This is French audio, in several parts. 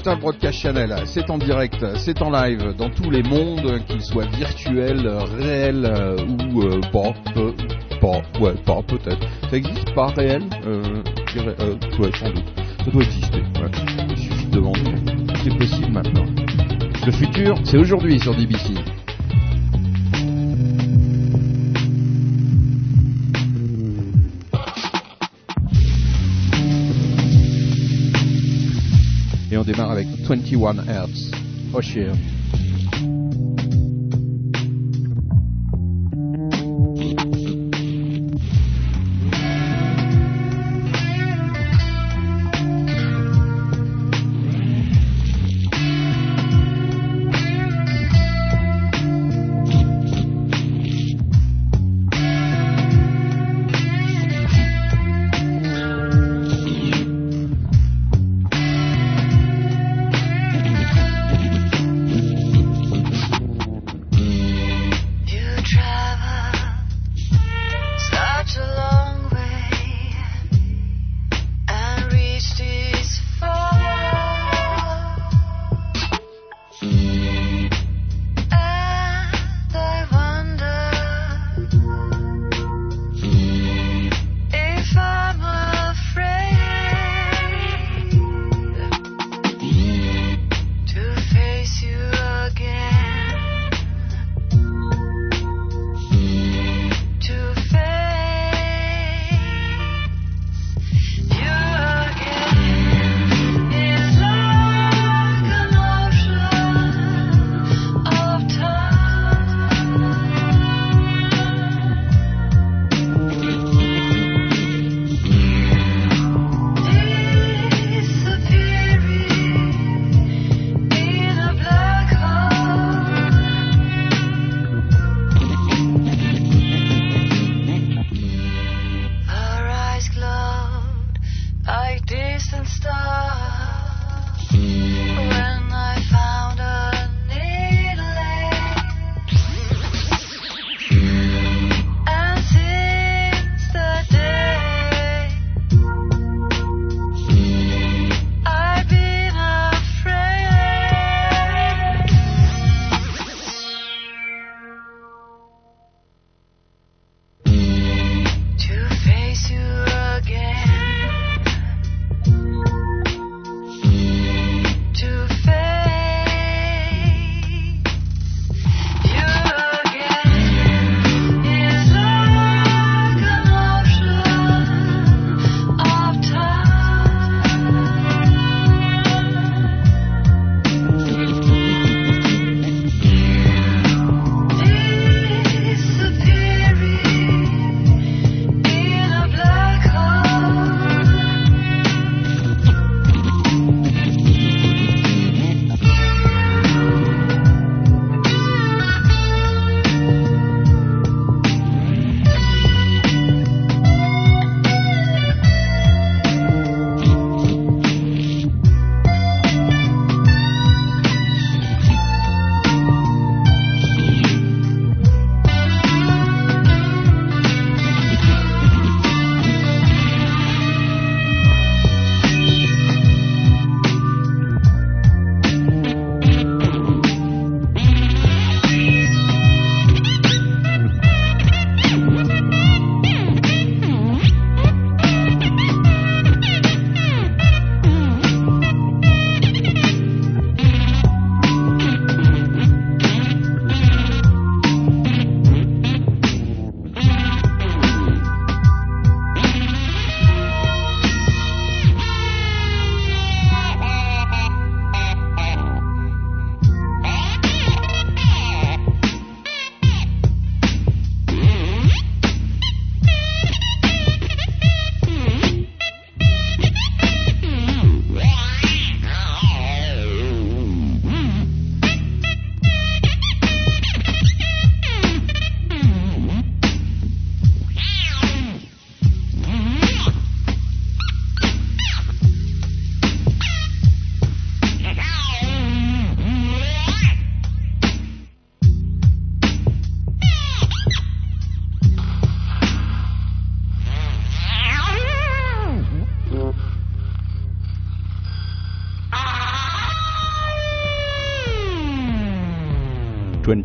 Digital Broadcast Channel, c'est en direct, c'est en live dans tous les mondes, qu'ils soient virtuels, réels euh, ou euh, pas, euh, pas, ouais, pas peut-être. Ça existe pas réel euh, euh, Ouais, sans doute. Ça doit exister. Il suffit de demander. C'est possible maintenant. Le futur, c'est aujourd'hui sur DBC. On démarre avec 21 Hertz. Oh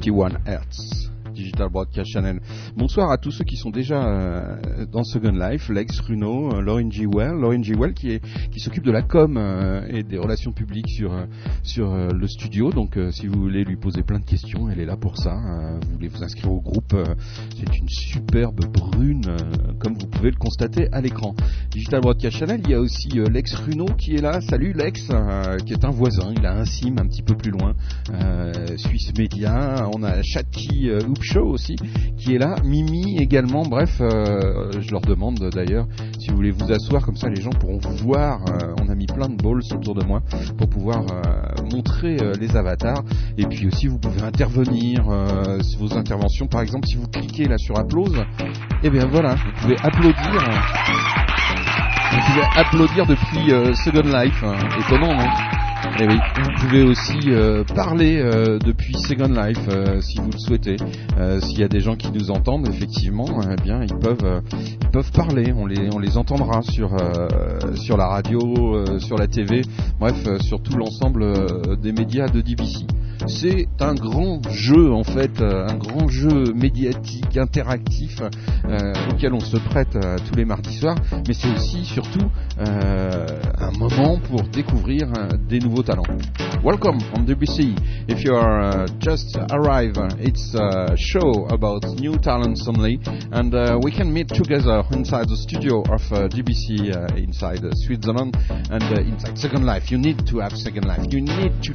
21 Hertz. Digital Broadcast Channel. Bonsoir à tous ceux qui sont déjà euh, dans Second Life, Lex, Runo, euh, Lauren G. Well, Lauren G. Well qui, est, qui s'occupe de la com euh, et des relations publiques sur, sur le studio. Donc si vous voulez lui poser plein de questions, elle est là pour ça. vous voulez vous inscrire au groupe, c'est une superbe brune, comme vous pouvez le constater à l'écran. Digital Broadcast Channel, il y a aussi Lex Runo qui est là. Salut Lex, qui est un voisin, il a un sim un petit peu plus loin. Suisse Média, on a Chatty Hoop Show qui est là. Mimi également. Bref, euh, je leur demande d'ailleurs si vous voulez vous asseoir comme ça, les gens pourront vous voir. Euh, on a mis plein de balls autour de moi pour pouvoir euh, montrer les avatars. Et puis aussi, vous pouvez intervenir vos interventions. Par exemple, si vous cliquez là sur applause, et eh bien voilà, vous pouvez applaudir. Vous pouvez applaudir depuis Second Life. Étonnant, non? Eh vous pouvez aussi euh, parler euh, depuis Second Life euh, si vous le souhaitez. S'il y a des gens qui nous entendent, effectivement, eh bien ils peuvent ils peuvent parler. On les on les entendra sur sur la radio, sur la TV, bref, sur tout l'ensemble des médias de DBC. C'est un grand jeu en fait, euh, un grand jeu médiatique, interactif, euh, auquel on se prête euh, tous les mardis soirs, mais c'est aussi surtout un moment pour découvrir des nouveaux talents. Welcome on DBC. If you are just arrived, it's a show about new talents only, and we can meet together inside the studio of DBC inside Switzerland and inside Second Life. You need to have Second Life. You need to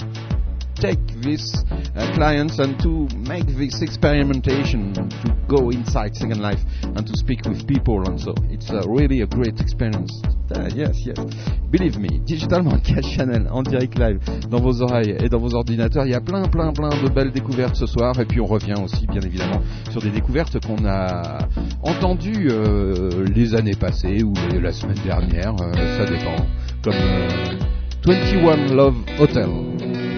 take these uh, clients and to make this experimentation to go inside Second Life and to speak with people and so it's really a great experience. Uh, yes, yes. Believe me, Digital Broadcast Channel en direct live dans vos oreilles et dans vos ordinateurs. Il y a plein, plein, plein de belles découvertes ce soir et puis on revient aussi bien évidemment sur des découvertes qu'on a entendues euh, les années passées ou la semaine dernière, euh, ça dépend. Comme 21 euh, Love Hotel.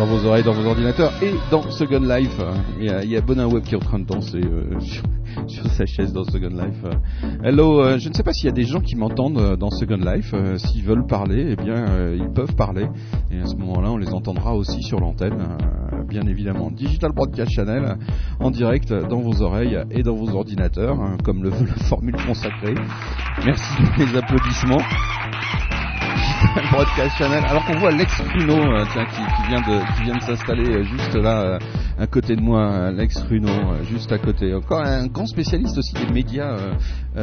Dans vos oreilles, dans vos ordinateurs et dans Second Life. Il y a, il Bonin Web qui est en train de danser euh, sur, sa chaise dans Second Life. Hello, euh, je ne sais pas s'il y a des gens qui m'entendent euh, dans Second Life. S'ils veulent parler, eh bien, ils peuvent parler. Et à ce moment-là, on les entendra aussi sur l'antenne, bien évidemment. Digital Broadcast Channel en direct dans vos oreilles et dans vos ordinateurs, hein, comme le veut la formule consacrée. Merci de les applaudissements. Broadcast Channel. Alors qu'on voit Lex Runo, euh, tiens, qui, vient de, qui vient de s'installer euh, juste là, euh, à côté de moi, Lex Runo, juste à côté. Encore un grand spécialiste aussi des médias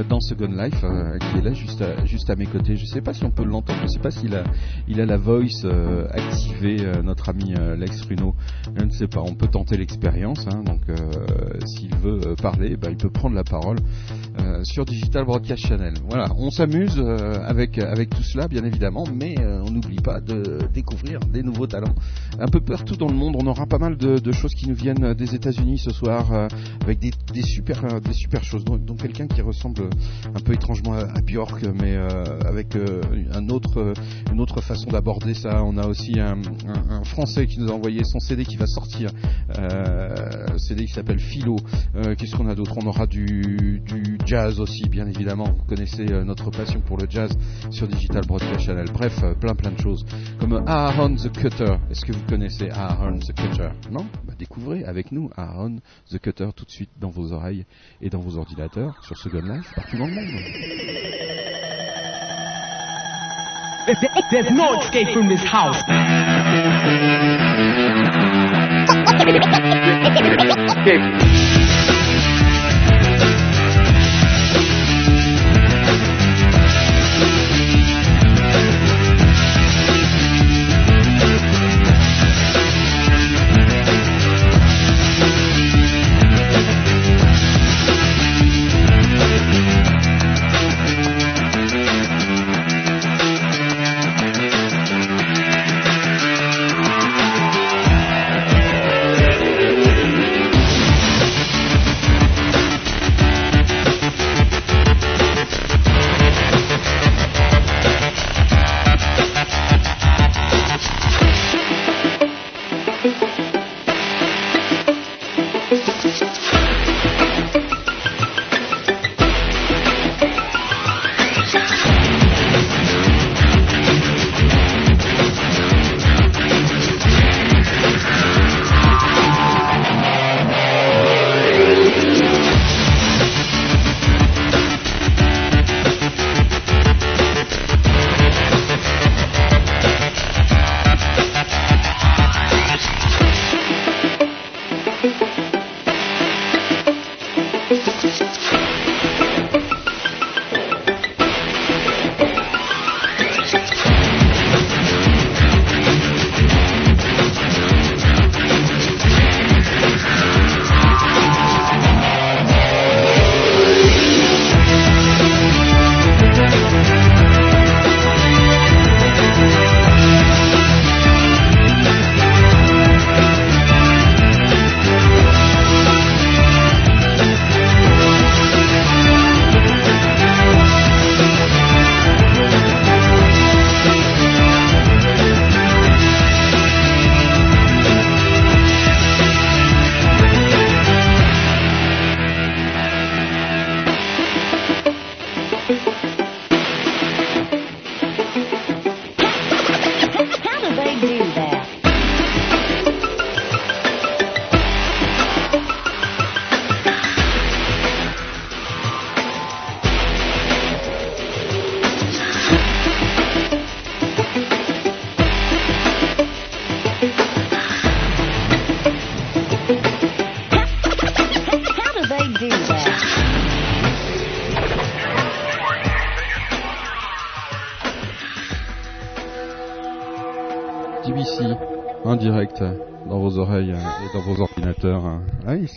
dans Second Life, euh, qui est là juste à, juste à mes côtés. Je sais pas si on peut l'entendre, je sais pas s'il a, il a la voice euh, activée, euh, notre ami euh, Lex Runo. Je ne sais pas, on peut tenter l'expérience, hein, donc euh, s'il veut euh, parler, bah, il peut prendre la parole euh, sur Digital Broadcast Channel. Voilà, on s'amuse euh, avec, avec tout cela, bien évidemment, mais euh, on n'oublie pas de découvrir des nouveaux talents. Un peu partout dans le monde, on aura pas mal de, de choses qui nous viennent des États-Unis ce soir, euh, avec des, des super, euh, des super choses. Donc, donc quelqu'un qui ressemble un peu étrangement à, Björk, mais euh, avec euh, euh, une autre façon d'aborder ça. On a aussi un, Français qui nous a envoyé son CD qui va sortir, CD qui s'appelle Philo. Qu'est-ce qu'on a d'autre? On aura du, jazz aussi, bien évidemment. Vous connaissez notre passion pour le jazz sur Digital Broadcast Channel. Bref, plein plein de choses. Comme Aaron the Cutter. Est-ce que vous connaissez Aaron the Cutter? Non? Bah, Découvrez avec nous Aaron the Cutter tout de suite dans vos oreilles et dans vos ordinateurs sur Second Dans le monde. There's no escape from this house. How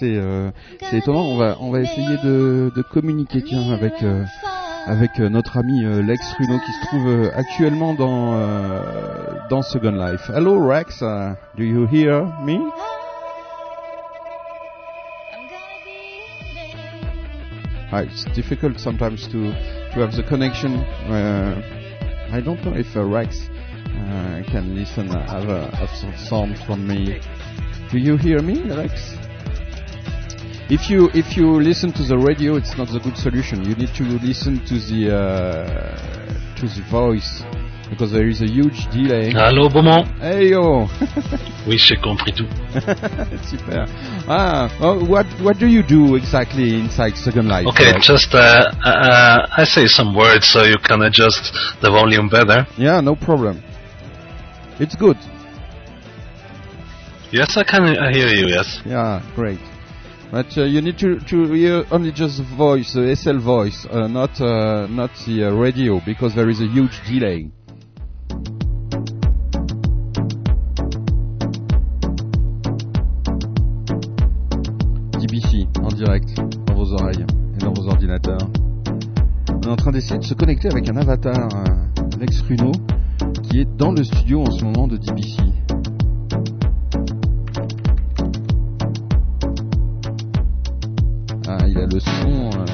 c'est euh, c'est étonnant. On va essayer de, communiquer avec euh, euh, notre ami Lex Runo qui se trouve actuellement dans dans Second Life. Hello Rex, uh, do you hear me? Ah, it's difficult sometimes to to have the connection. Uh, I don't know if uh, Rex can listen, have, have some sound from me. Do you hear me, Alex? If you if you listen to the radio, it's not the good solution. You need to listen to the uh, to the voice because there is a huge delay. Allô, Beaumont Hey yo, Oui, j'ai compris tout. super. Ah, oh, what what do you do exactly inside Second Life? Okay, just uh, uh, I say some words so you can adjust the volume better. yeah, no problem. It's good. Yes, I can uh, hear you, yes. Yeah, great. But uh, you need to to hear only just voice, the SL voice, uh, not uh, not the uh, radio, because there is a huge delay. DBC en direct dans vos oreilles et dans vos ordinateurs. On est en train d'essayer de se connecter avec un avatar, euh, Alex Runo, qui est dans le studio en ce moment de DBC. Le son. euh.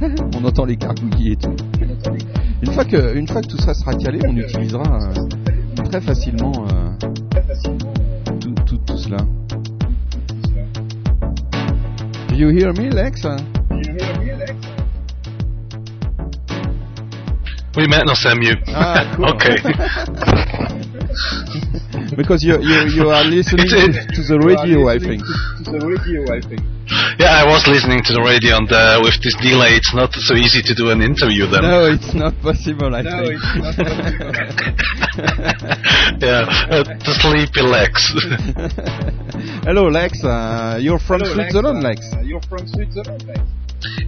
on entend les gargouillis et tout. Une fois que, une fois que tout ça sera calé, on utilisera euh, très facilement euh, tout, tout, tout cela. Do you hear me, Lex? Oui, maintenant c'est mieux. Ah, cool. okay. Because you, you, you are listening It's- to, to the radio, I think. Yeah, I was listening to the radio and uh, with this delay it's not so easy to do an interview then. No, it's not possible, I think. yeah, uh, the sleepy legs. Hello, Lex. Uh, you're from Switzerland, Lex. You're from Switzerland, Lex.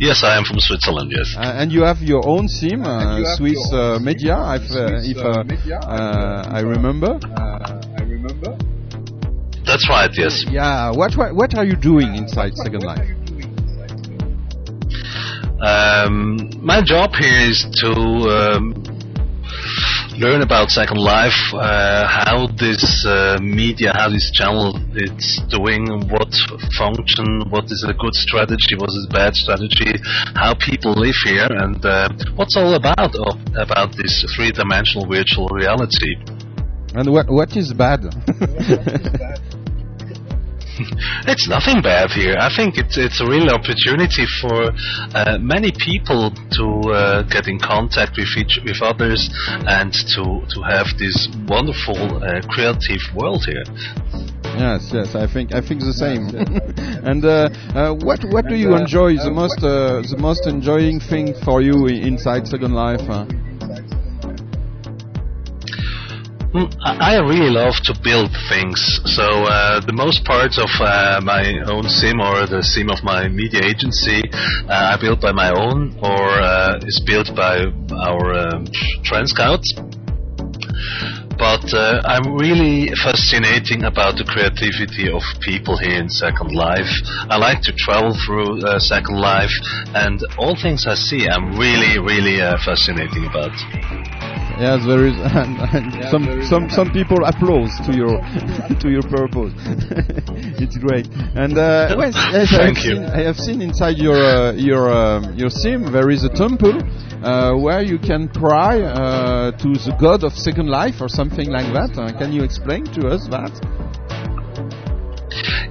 yes, I am from Switzerland, yes. Uh, and you have your own sim, uh, you Swiss uh, Media, sim, if, uh, Swiss, if uh, uh, Media, uh, if, I remember. Uh, I remember. That's right, yes. Yeah, what, what what are you doing inside Second Life? are you doing inside? Um, my job here is to um, learn about Second Life, uh, how this uh, media, how this channel it's doing, what function, what is a good strategy, what is a bad strategy, how people live here, and uh, what's all about of, about this three-dimensional virtual reality. And what what is bad? It's nothing bad here. I think it's it's a real opportunity for uh, many people to uh, get in contact with each with others and to to have this wonderful uh, creative world here. yes, yes, I think I think the same. and uh, uh, what what do you enjoy the most uh, the most enjoying thing for you i- inside Second Life? I I really love to build things. So uh, the most parts of uh, my own sim or the sim of my media agency uh, I built by my own or uh, is built by our um, trend scouts. But uh, I'm really fascinating about the creativity of people here in Second Life. I like to travel through uh, Second Life, and all things I see, I'm really, really fascinating about. Yes, there is, and, and Yeah, some there is- some some people applause to your to your purpose. it's great. And uh, well, yes, I have you. Seen, I have seen inside your uh, your um, your sim there is a temple uh, where you can pray uh, to the god of Second Life or something like that. Uh, can you explain to us that?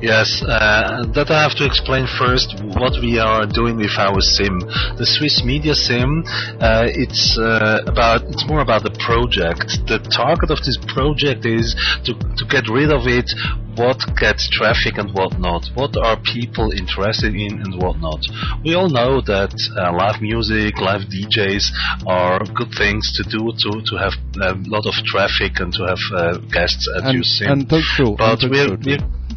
Yes, uh, that I have to explain first what we are doing with our sim. The Swiss Media Sim, uh, it's uh, about it's more about the project. The target of this project is to to get rid of it. What gets traffic and what not? What are people interested in and what not? We all know that uh, live music, live DJs are good things to do to to have a lot of traffic and to have uh, guests at And, your sim. and talk show. But we're, too. we're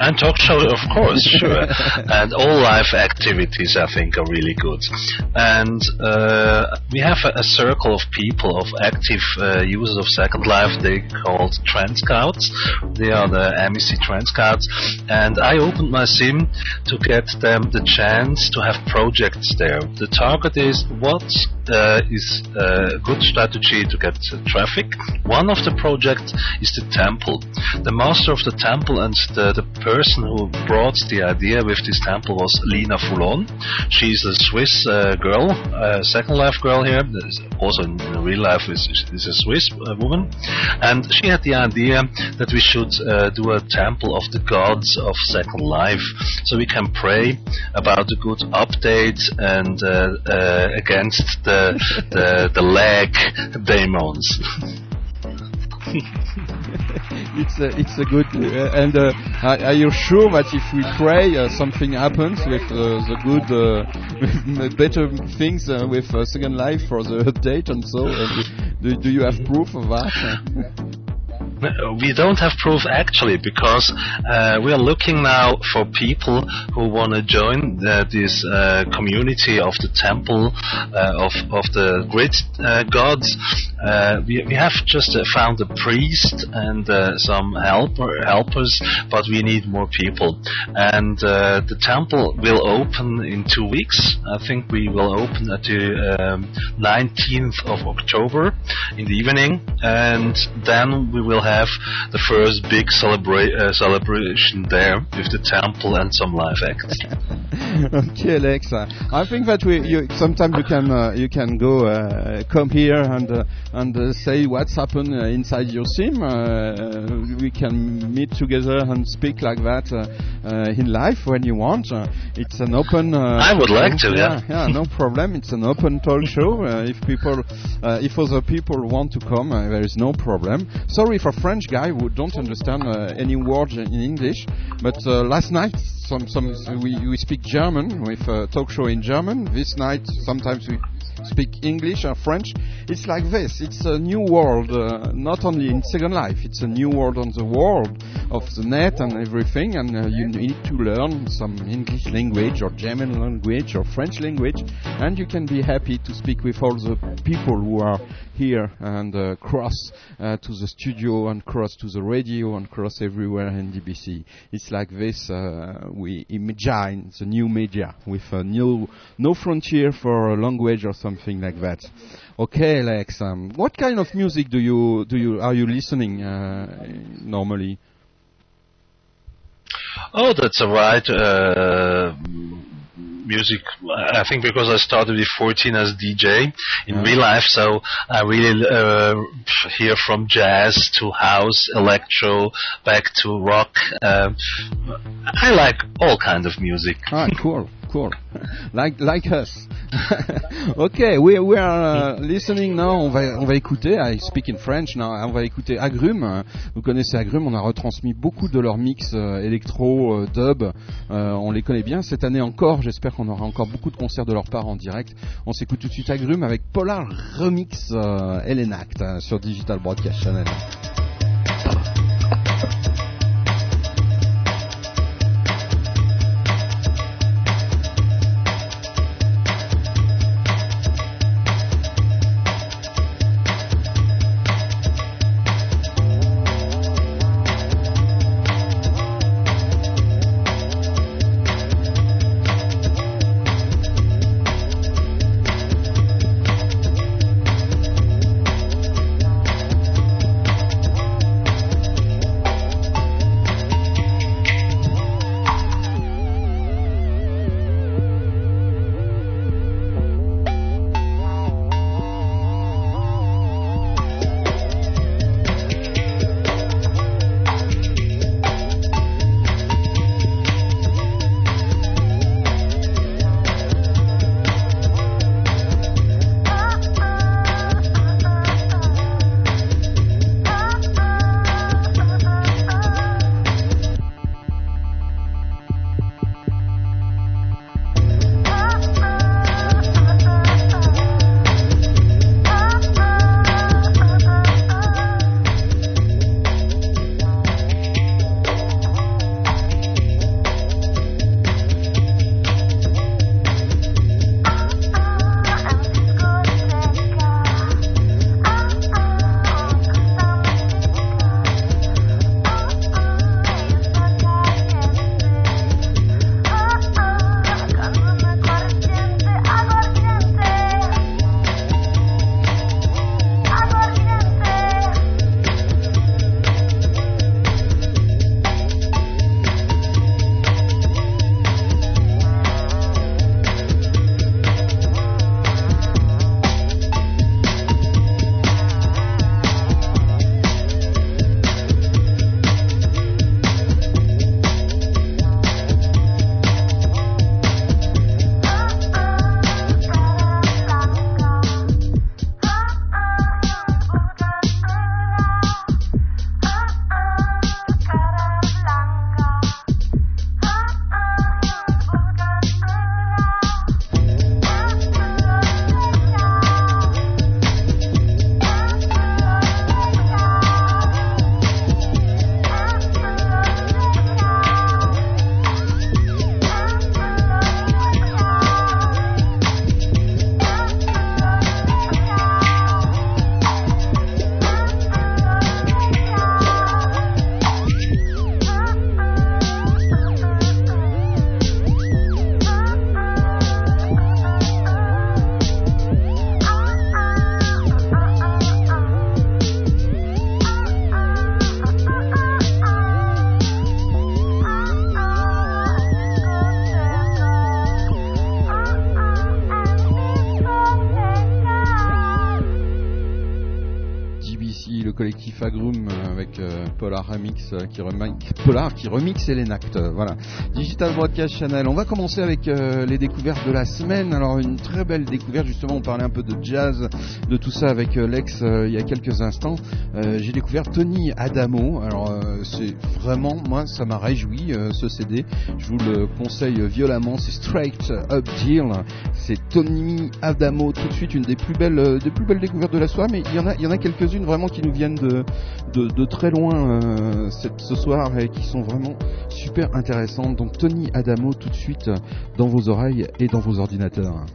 and talk show, of course, sure. and all live activities, I think, are really good. And uh, we have a, a circle of people, of active uh, users of Second Life. They called Trend Scouts. They are the MEC Trend Scouts. And I opened my sim to get them the chance to have projects there. The target is what uh, is a good strategy to get uh, traffic. One of the projects is the temple. The master of the temple and the, the person who brought the idea with this temple was Lina Foulon. She's a Swiss uh, girl, uh, Second Life girl here. Also in, real life is, is a Swiss uh, woman, and she had the idea that we should uh, do a temple of the gods of Second Life, so we can pray about a good update and uh, against the the, the lag demons. it's a, it's a good uh, and uh, are, you sure that if we pray uh, something happens with uh, the good uh, better things uh, with Second Life for the update and so do, do you have proof of that? We don't have proof actually because uh, we are looking now for people who want to join the, this uh, community of the temple uh, of of the great uh, gods. Uh, we, we have just uh, found a priest and some helper helpers, but we need more people. And the temple will open in two weeks. I think we will open at the um, 19th of October in the evening, and then we will have the first big celebra- uh, celebration there with the temple and some live acts. okay, Alex. uh, I think that we you, sometimes you can uh, you can go uh, come here and uh, and uh, say what's happened uh, inside your sim. Uh, we can meet together and speak like that uh, uh, in life when you want. Uh, it's an open. Uh, I would like to, yeah. yeah, no problem. It's an open talk show. Uh, if people, uh, if other people want to come, there is no problem. Sorry for French guy who don't understand uh, any words in English, but uh, last night some some we, we speak German with a talk show in German. This night sometimes we speak English or French. It's like this. It's a new world, uh, not only in Second Life. It's a new world on the world of the net and everything. And uh, you need to learn some English language or German language or French language, and you can be happy to speak with all the people who are here and uh, cross uh, to the studio and cross to the radio and cross everywhere in DBC. It's like this. Uh, we imagine the new media with a new no frontier for language or something like that. Okay, Alex. Um, what kind of music do you do you are you listening uh, normally? Oh, that's all right. Uh, music. I think because I started with 14 as DJ in Yeah. real life, so I really uh, hear from jazz to house, electro, back to rock. Um I like all kind of music. Ah, cool, cool. like like us. okay, we we are uh, listening now. On va on va écouter. I speak in French now. On va écouter Agrumes. Vous connaissez Agrumes. On a retransmis beaucoup de leurs mix euh, électro, euh, dub. Euh, on les connaît bien. Cette année encore, j'espère qu'on aura encore beaucoup de concerts de leur part en direct. On s'écoute tout de suite Agrumes avec Polar Remix euh, Elenact euh, sur Digital Broadcast Channel. Euh, qui remake Polar, qui remixe Elena Actor. Broadcast Channel. On va commencer avec euh, les découvertes de la semaine. Alors une très belle découverte justement, on parlait un peu de jazz, de tout ça avec euh, Lex euh, il y a quelques instants. J'ai découvert Tony Adamo. Alors c'est vraiment moi ça m'a réjoui ce CD. Je vous le conseille violemment, c'est Straight Up Deal. C'est Tony Adamo tout de suite une des plus belles des plus belles découvertes de la soirée mais il y en a il y en a quelques-unes vraiment qui nous viennent de de, très loin ce soir et qui sont vraiment super intéressantes. Donc Tony Adamo tout de suite dans vos oreilles et dans vos ordinateurs.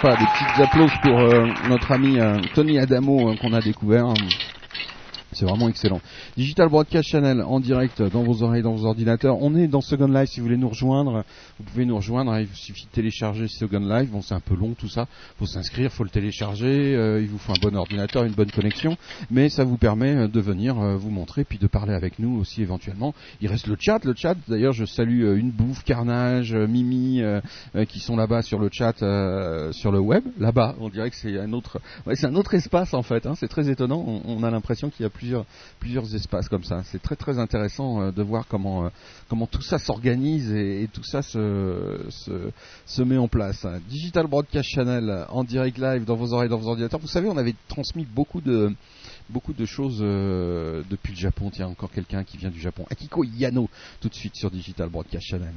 sympa. Des petites applauses pour euh, notre ami euh, Tony Adamo euh, qu'on a découvert. Hein. C'est vraiment excellent. Digital Broadcast Channel en direct dans vos oreilles, dans vos ordinateurs. On est dans Second Life. Si vous voulez nous rejoindre, vous pouvez nous rejoindre. Il vous suffit de télécharger Second Life. Bon, c'est un peu long tout ça. Faut s'inscrire, faut le télécharger. euh, il vous faut un bon ordinateur, une bonne connexion, mais ça vous permet euh, de venir euh, vous montrer puis de parler avec nous aussi éventuellement. Il reste le chat, le chat. D'ailleurs, je salue une bouffe, Carnage, Mimi, qui sont là-bas sur le chat, sur le web. Là-bas, on dirait que c'est un autre, c'est un autre espace en fait. hein. C'est très étonnant. On, on a l'impression qu'il y a plusieurs, plusieurs espaces comme ça. C'est très très intéressant euh, de voir comment, euh, comment tout ça s'organise et, tout ça se, se, se met en place. Digital Broadcast Channel en direct live dans vos oreilles, dans vos ordinateurs. Vous savez, on avait transmis beaucoup de beaucoup de choses euh, depuis le Japon. Tiens, encore quelqu'un qui vient du Japon. Akiko Yano, tout de suite sur Digital Broadcast Channel.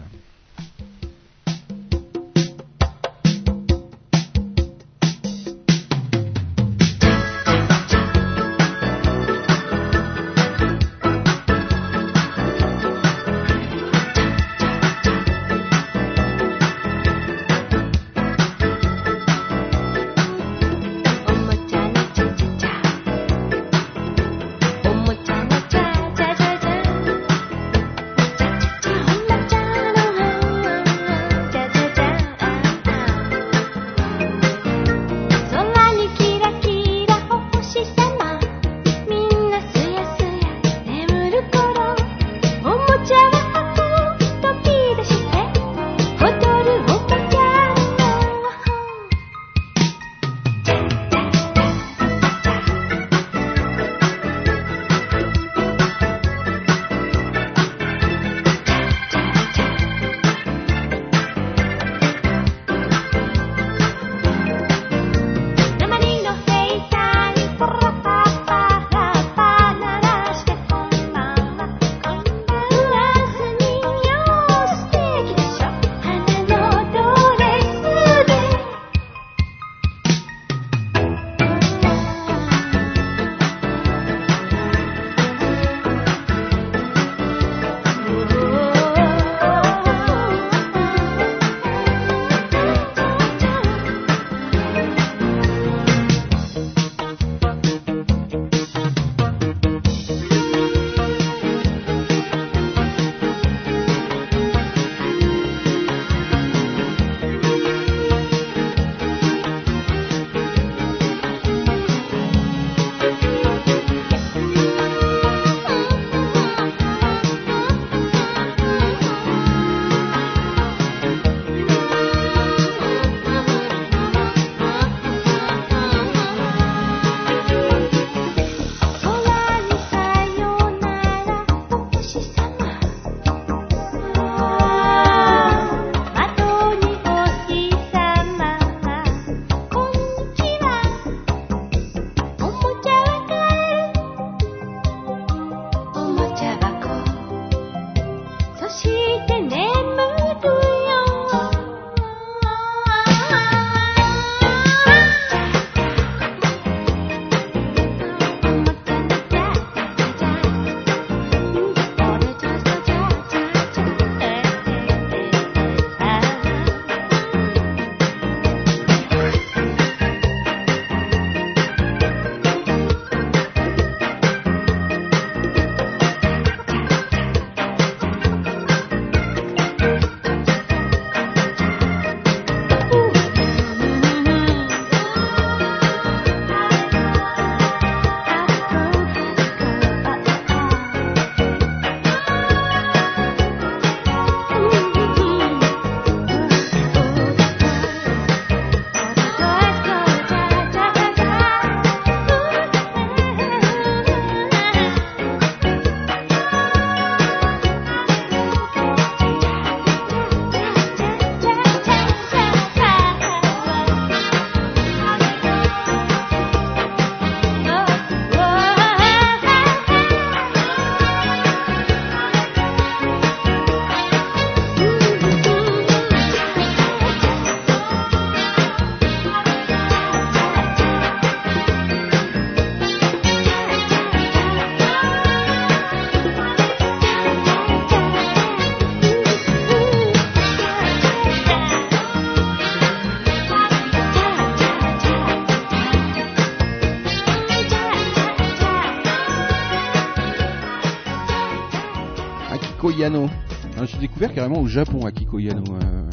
Découvert carrément au Japon Akiko Yano. euh,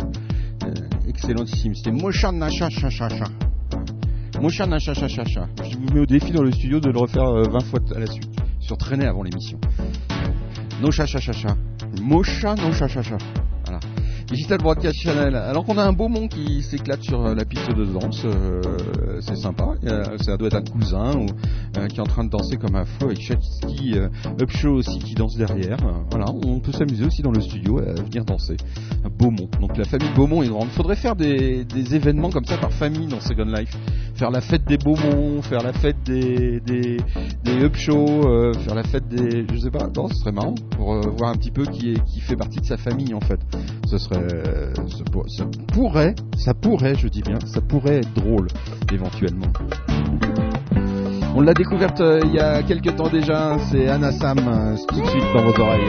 euh, excellentissime. C'était Mosha Nasha Cha Cha Cha. Mosha Nasha Cha. Je vous mets au défi dans le studio de le refaire euh, 20 fois à la suite. Sur traîner avant l'émission. No Cha Cha Cha Cha. Mosha No Cha. Voilà. Digital Broadcast Channel. Alors qu'on a un beau monde qui s'éclate sur euh, la piste de danse, euh, c'est sympa. Euh, ça doit être un cousin ou, euh, qui est en train de danser comme un fou avec Chatsky euh, Upshow aussi qui danse derrière. Euh, voilà, on peut s'amuser aussi dans le studio à venir danser. Beaumont. Donc la famille Beaumont est grande. Faudrait faire des, événements comme ça par famille dans Second Life. Faire la fête des Beaumont, faire la fête des des, des Upshow, euh, faire la fête des je sais pas. Non, ce serait marrant pour voir un petit peu qui fait partie de sa famille en fait. Ce serait ça pourrait, ça pourrait, je dis bien, ça pourrait être drôle éventuellement. On l'a découverte euh, il y a quelques temps déjà, c'est Anna Sam, euh, tout de suite dans vos oreilles.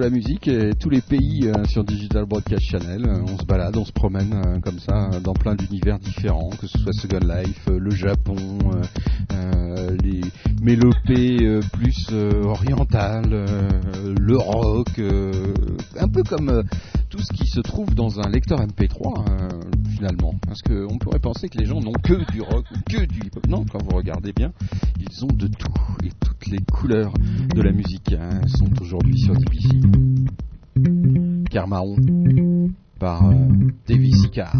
la musique et tous les pays euh, sur Digital Broadcast Channel. Euh, on se balade, on se promène euh, comme ça dans plein d'univers différents, que ce soit Second Life, le Japon, euh, les mélopées plus orientales, le rock, un peu comme tout ce qui se trouve dans un lecteur MP3 finalement. Parce qu'on pourrait penser que les gens n'ont que du rock, que du hip-hop. Non, quand vous regardez bien, Par euh, Davis Icar.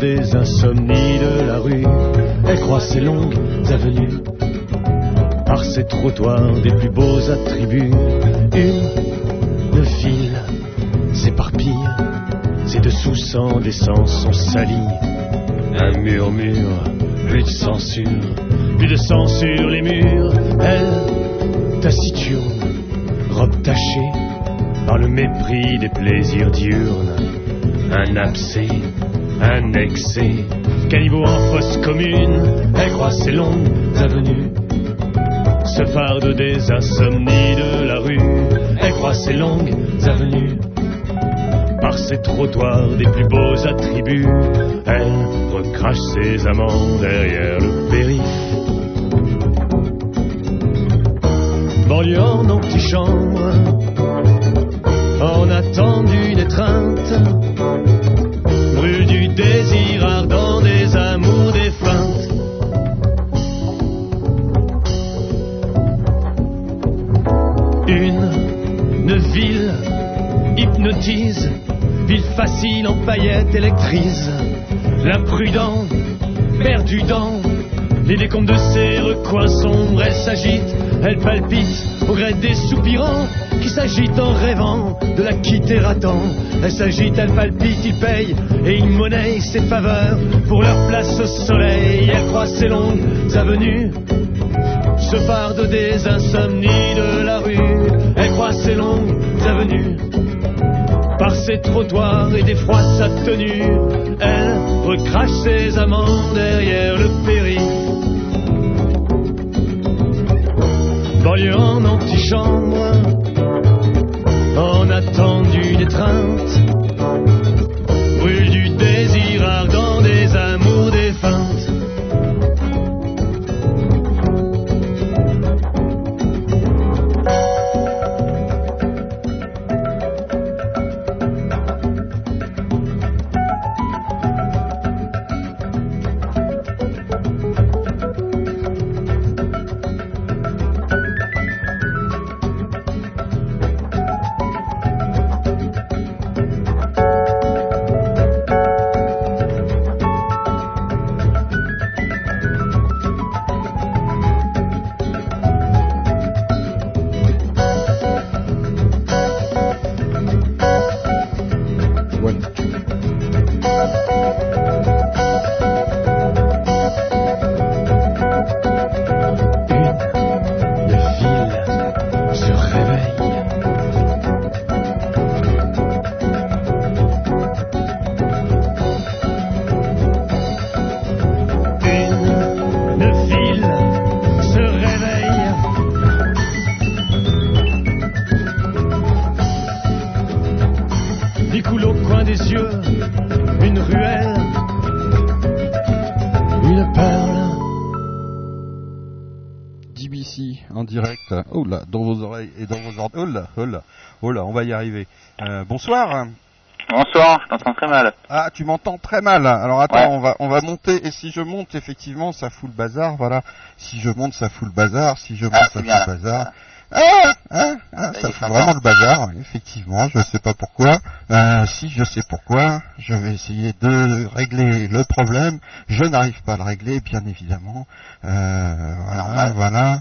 Des insomnies de la rue. Elle croise ces longues avenues par ces trottoirs des plus beaux attributs. Une ville s'éparpille, ses dessous sans d'essence sont salis. Un murmure, plus de censure, plus de sur les murs. Elle, taciturne, robe tachée par le mépris des plaisirs diurnes. Un abcès, un excès, caniveau en fosse commune, elle croise ses longues avenues, ce fardeau des insomnies de la rue, elle croise ses longues avenues, par ses trottoirs des plus beaux attributs, elle recrache ses amants derrière le périph'. Banlieue en antichambre, en attente d'une étreinte, brûle du désir ardent des amours défuntes. Une, une ville hypnotise, ville facile en paillettes électrise, l'imprudent, perdu dans les décombres de ses recoins sombres, elle s'agite, elle palpite au gré des soupirants qui s'agitent en rêvant de la quitter à temps. Elle s'agite, elle palpite, il paye et il monnaie ses faveurs pour leur place au soleil. Elle croise ses longues avenues, ce fardeau des insomnies de la rue. Elle croise ses longues avenues par ses trottoirs et défroie sa tenue. Elle recrache ses amants derrière le périph'. Banlieue en antichambre, en attente d'une étreinte, brûle du désir ardent des amours bonsoir. Bonsoir, je t'entends très mal. Ah, tu m'entends très mal. Alors attends, Ouais. on va on va monter et si je monte effectivement, ça fout le bazar, voilà. Si je monte, ça fout le bazar, si je monte, Ah, ça fout le bazar. Ah, ah, ah, Ça fout vraiment le bazar, effectivement, je sais pas pourquoi. Euh, si je sais pourquoi, je vais essayer de régler le problème. Je n'arrive pas à le régler, bien évidemment. Euh, voilà, voilà,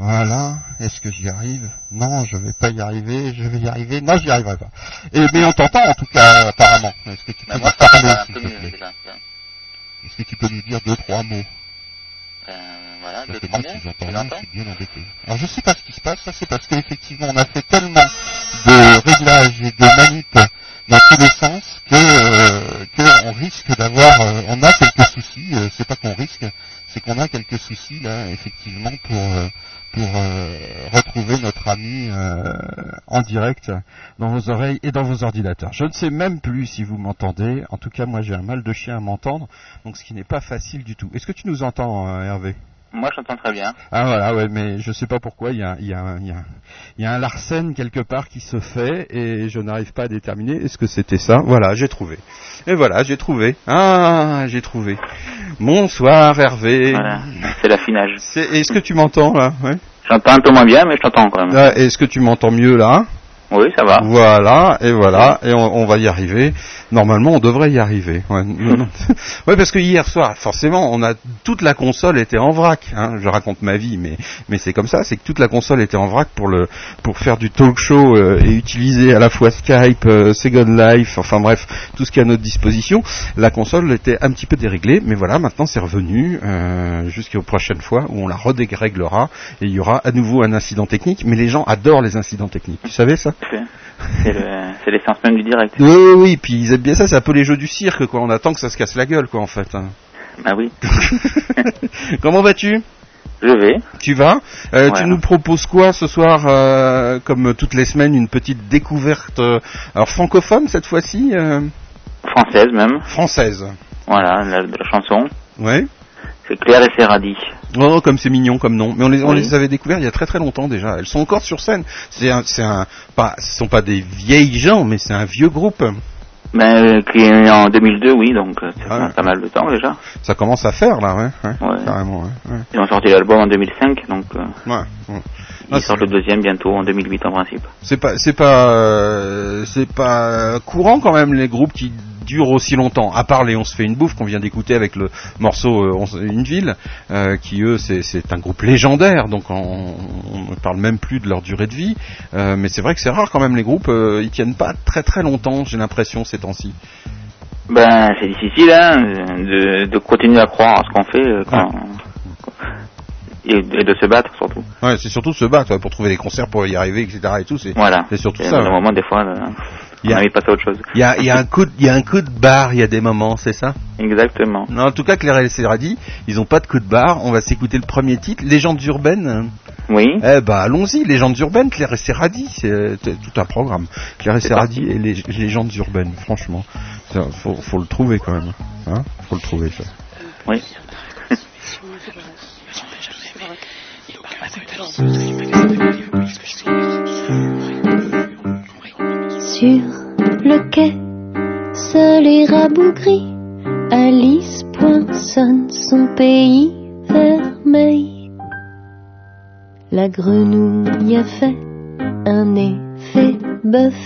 voilà. Est-ce que j'y arrive? Non, je vais pas y arriver. Je vais y arriver. Non, j'y arriverai pas. Et mais on t'entend en tout cas, apparemment. Est-ce que tu peux moi, nous ça parler, un peu mieux déjà. Est-ce que tu peux nous dire deux, trois mots? Euh, voilà, deux, trois mots. je suis bien embêté. Alors je sais pas ce qui se passe, ça c'est parce qu'effectivement on a fait tellement de réglages et de manips dans tous les sens que, euh, que on risque d'avoir, euh, on a quelques soucis, euh, c'est pas qu'on risque, c'est qu'on a quelques soucis là effectivement pour euh, pour euh, retrouver notre ami euh, en direct dans vos oreilles et dans vos ordinateurs. Je ne sais même plus si vous m'entendez. En tout cas, moi j'ai un mal de chien à m'entendre, donc ce qui n'est pas facile du tout. Est-ce que tu nous entends, euh, Hervé? Moi, je t'entends très bien. ah voilà, ouais, mais je sais pas pourquoi, il y a, il y, a, un- il y, a, un- il y a un Larsen quelque part qui se fait et je n'arrive pas à déterminer. Est-ce que c'était ça Voilà, j'ai trouvé. Et voilà, j'ai trouvé. Ah, j'ai trouvé. Bonsoir Hervé. Voilà, c'est l'affinage. Est-ce que tu m'entends là? Ouais J'entends un peu moins bien, mais je t'entends quand même. Ah, Est-ce que tu m'entends mieux là? Oui, ça va. Voilà, et voilà, et on, on va y arriver. Normalement, on devrait y arriver. Ouais, parce que hier soir, forcément, on a toute la console était en vrac. Hein. Je raconte ma vie, mais mais c'est comme ça, c'est que toute la console était en vrac pour le pour faire du talk show euh, et utiliser à la fois Skype, euh, Second Life, enfin bref, tout ce qui est à notre disposition. La console était un petit peu déréglée, mais voilà, maintenant c'est revenu euh, jusqu'aux prochaines fois où on la redéréglera et il y aura à nouveau un incident technique. Mais les gens adorent les incidents techniques. Tu savais ça? C'est c'est le- c'est l'essence même du direct. oui, oui, oui, puis ils aiment bien ça, c'est un peu les jeux du cirque, quoi. On attend que ça se casse la gueule, quoi, en fait. hein. Ah oui, Comment vas-tu? Je vais. Tu vas? Euh, Tu nous proposes quoi ce soir, euh, comme toutes les semaines, une petite découverte, euh, alors francophone cette fois-ci, Française même. française Voilà, la, la chanson. Ouais. C'est Claire et ses radis. Oh, comme c'est mignon comme nom. Mais on les, on Oui. les avait découverts il y a très très longtemps déjà. Elles sont encore sur scène. C'est un, c'est un, pas, ce sont pas des vieilles gens, mais c'est un vieux groupe. Ben, euh, qui est en 2002, oui, donc euh, ça Ouais. pas mal de temps déjà. Ça commence à faire là, ouais. ouais, Ouais. Carrément, ouais. ouais. Ils ont sorti l'album en 2005, donc euh, ouais, ouais. ils Ah, sortent le deuxième bientôt en 2008 en principe. C'est pas, c'est pas, euh, c'est pas courant quand même les groupes qui durent aussi longtemps. À part les On se fait une bouffe qu'on vient d'écouter avec le morceau euh, On Une ville, euh, qui eux c'est, un groupe légendaire, donc on, on ne parle même plus de leur durée de vie. Euh, mais c'est vrai que c'est rare quand même les groupes, ils tiennent pas très très longtemps. J'ai l'impression ces temps-ci. Ben, c'est difficile hein, de, de continuer à croire à ce qu'on fait quand, et, et de se battre surtout. Ouais, c'est surtout se battre ouais, pour trouver des concerts pour y arriver, etc. Et tout. C'est, Voilà. surtout ça. ouais. des fois, on a- avait passé à autre chose. Il y a, y a un coup, de, il y a un coup de barre. Il y a des moments, c'est ça. Exactement. Non, en tout cas, Claire et Serradi, ils ont pas de coup de barre. On va s'écouter le premier titre, Légendes urbaines. Oui. Eh ben, allons-y, Légendes urbaines, Claire et Serradi, c'est euh, tout un programme. Claire et Serradi et les Légendes urbaines, franchement, faut, faut le trouver quand même. Hein faut le trouver, ça. Oui. Sur le quai, seul et rabougri, Alice poinçonne son pays vermeil. La grenouille a fait un effet bœuf.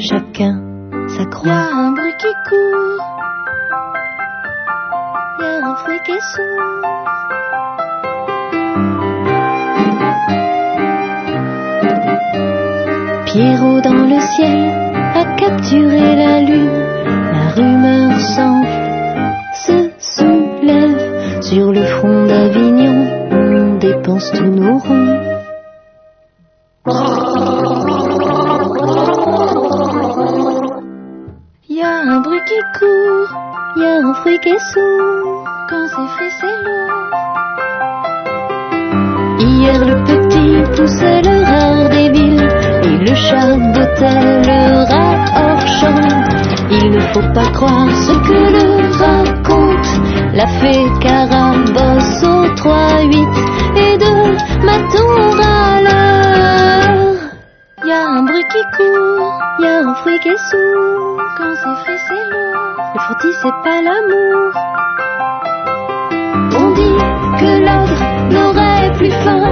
Chacun s'accroît. Y a un bruit qui court. Y a un fruit qui est sourd. Pierrot dans le ciel a capturé la lune. La rumeur s'enfle, se soulève sur le front d'Avignon. On dépense tous nos ronds. Y a un bruit qui court, y a un fruit qui est sourd. Quand c'est frit, c'est lourd. Hier le petit poussait le rare le chat bottait le rat hors champ. Il ne faut pas croire ce que le raconte la fée Carabosse au 3-8 ton râleur. Y a un bruit qui court, y a un fruit qui est sourd. Quand c'est frais, c'est lourd. Le frottis, c'est pas l'amour. On dit que l'ogre n'aurait plus faim,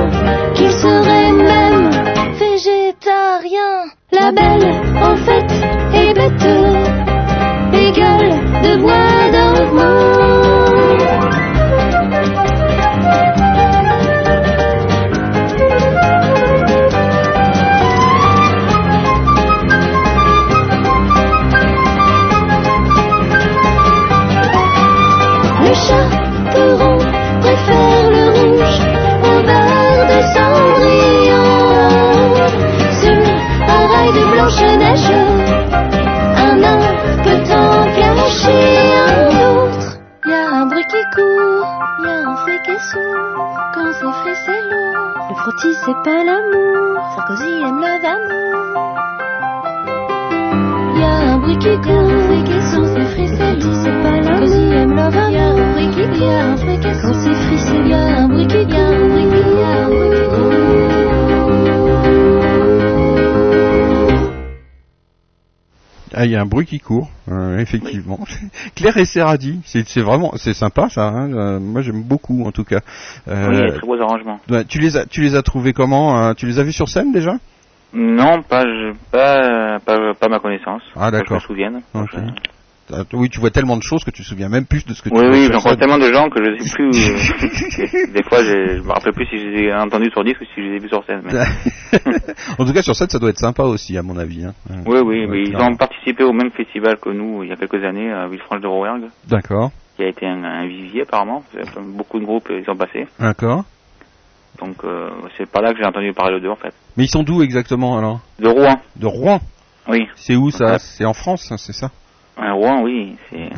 La belle, en fait, est bête et gueule de bois dormant. C'est pas l'amour. Sarkozy aime le d'amour. Y a un bruit qui court, un fruit qui sourd. C'est frais, c'est pas l'amour. Sarkozy aime le d'amour. Y a un bruit qui a un fruit qui. Quand c'est frais, c'est y a un bruit qui court, bruit qui a un bruit qui court. Ah, il y a un bruit qui court, euh, effectivement. Claire et Serradi, c'est vraiment, c'est sympa ça. Hein, euh, moi j'aime beaucoup en tout cas. Euh, Oui, il y a de très beaux arrangements. tu les as, tu les as trouvés comment hein? Tu les as vus sur scène déjà? Non, pas, je- pas, pas, pas ma connaissance. Ah, que d'accord. Je me souvienne. Ok. Oui, tu vois tellement de choses que tu te souviens même plus de ce que tu Oui, vois oui, sur j'en crois scène. tellement de gens que je sais plus. euh, des fois, je, je me rappelle plus si je les ai entendus sur disque ou si je les ai vus sur scène. mais- en tout cas, sur scène, ça doit être sympa aussi, à mon avis. Hein. Oui, oui, mais ils ont participé au même festival que nous il y a quelques années à Villefranche de Rouergue, D'accord, qui a été un, un vivier apparemment. Beaucoup de groupes ils sont passés. d'accord. Donc euh, c'est par là que j'ai entendu parler d'eux en fait. Mais ils sont d'où exactement alors? De Rouen, De Rouen? oui. C'est où ça? C'est en France, hein, c'est ça? Un Rouen, oui, c'est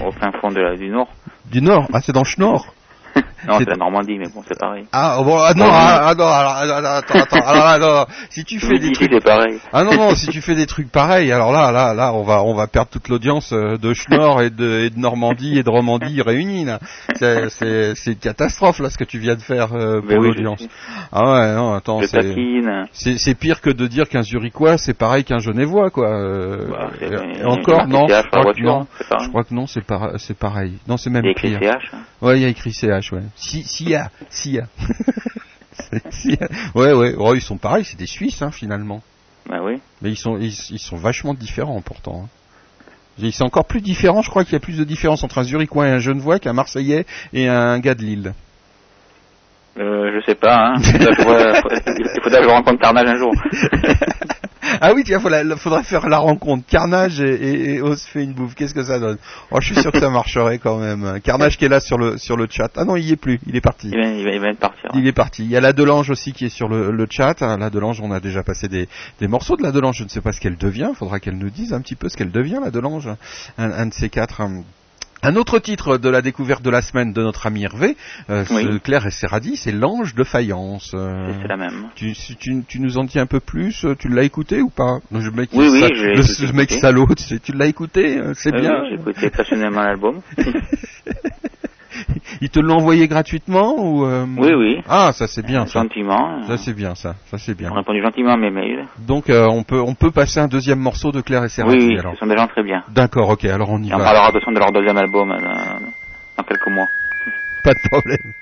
euh, au fin fond de la- du Nord. Du Nord? Ah, c'est dans le Schnorr. Non, C'est- la Normandie, mais bon, c'est pareil. Ah bon, ah non, ah, ah, non, alors, alors, alors, attends, attends, alors, alors, si tu fais des trucs, pareil. ah non non, si tu fais des trucs pareils, alors là, là, là, on va, on va perdre toute l'audience euh, de Schnorr et de, Normandie et de Romandie réunis là. C'est, une catastrophe là ce que tu viens de faire euh, pour l'audience. Ah ouais, non, attends, c'est, c'est, pire que de dire qu'un Zurichois c'est pareil qu'un Genevois quoi. euh, Bah, encore non, je CH crois que non. c'est pareil. Je crois que non, c'est, par- c'est pareil. Non, c'est même Il y a écrit pire. CH. Ouais, y a. Si, SIA, SIA. C'est SIA. Ouais, ouais, oh, ils sont pareils, c'est des Suisses, hein, finalement. Bah oui. Mais ils sont, ils, ils sont vachement différents, pourtant. hein. Ils sont encore plus différents, je crois qu'il y a plus de différence entre un Zurichois et un Genevois qu'un Marseillais et un gars de Lille. Euh, je sais pas, hein. Il faudrait que je rencontre Carnage un jour. ah oui, tiens, il faudrait faire la rencontre. Carnage et, et, et fait une bouffe. Qu'est-ce que ça donne? Oh, je suis sûr que ça marcherait quand même. Carnage qui est là sur le sur le chat. Ah non, il y est plus. Il est parti. Il vient, il est parti. Il y a la Delange aussi qui est sur le, le chat. La Delange, on a déjà passé des, des morceaux de la Delange. Je ne sais pas ce qu'elle devient. Il faudra qu'elle nous dise un petit peu ce qu'elle devient, la Delange. Un, un de ces quatre. hum. Un autre titre de la découverte de la semaine de notre ami Hervé, euh, Oui. Claire et Serradi, c'est L'Ange de Faïence. Euh, C'est la même. tu, tu, tu nous en dis un peu plus euh, Tu l'as écouté ou pas? Le mec, Oui, oui, je l'ai le, écouté, ce mec salaud, tu, tu l'as écouté euh, C'est Euh, bien. oui, J'ai écouté passionnément l'album. Ils te l'ont envoyé gratuitement ou euh, Oui, oui. Ah, ça c'est bien ça. Gentiment. Ça c'est bien ça. Ça c'est bien. ont répondu gentiment à mes mails. Donc euh, on peut on peut passer un deuxième morceau de Claire et Serrati Oui, oui, alors. ce sont des gens très bien. D'accord, ok, alors on y Et on va. parlera de façon de leur deuxième album euh, dans quelques mois. Pas de problème.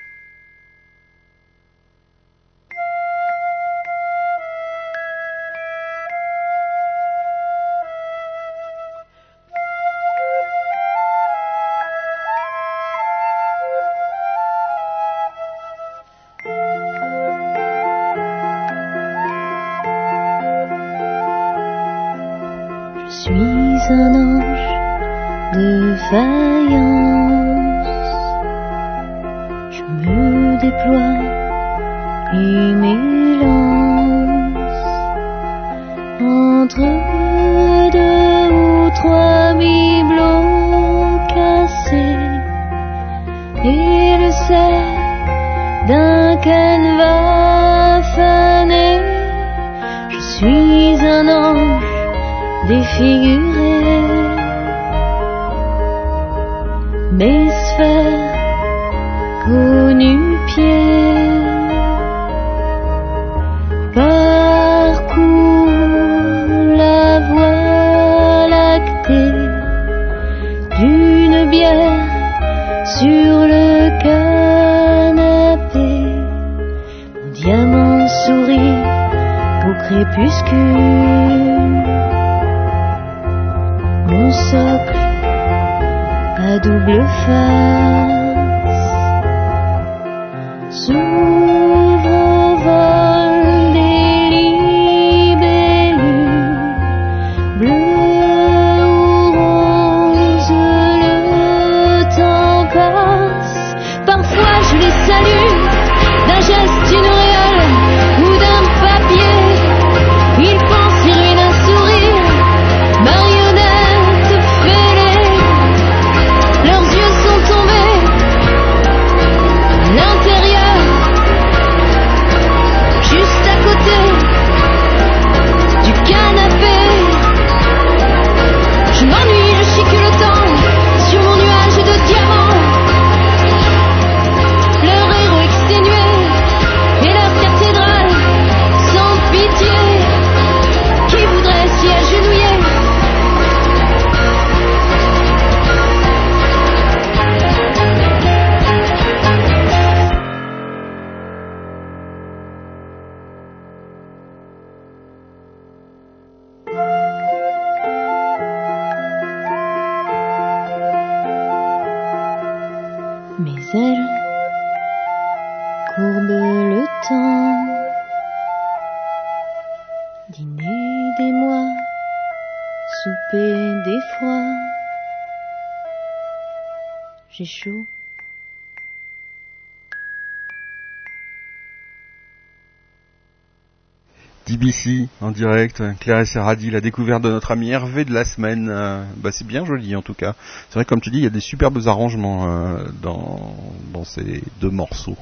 Direct, Claire Serradi, la découverte de notre ami Hervé de la semaine. Euh, bah, c'est bien joli en tout cas. C'est vrai, comme tu dis, il y a des superbes arrangements euh, dans, dans ces deux morceaux.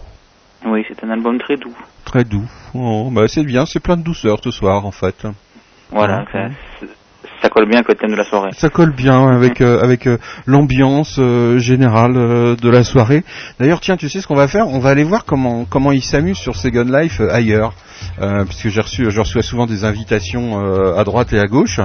Oui, c'est un album très doux. Très doux. Oh, bah, c'est bien, c'est plein de douceur ce soir en fait. Voilà, Ouais. ça, ça colle bien avec le thème de la soirée. Ça colle bien avec euh, avec euh, l'ambiance euh, générale de la soirée. D'ailleurs, tiens, tu sais ce qu'on va faire? On va aller voir comment comment ils s'amusent sur Second Life ailleurs, euh, puisque j'ai reçu je reçois souvent des invitations euh, à droite et à gauche.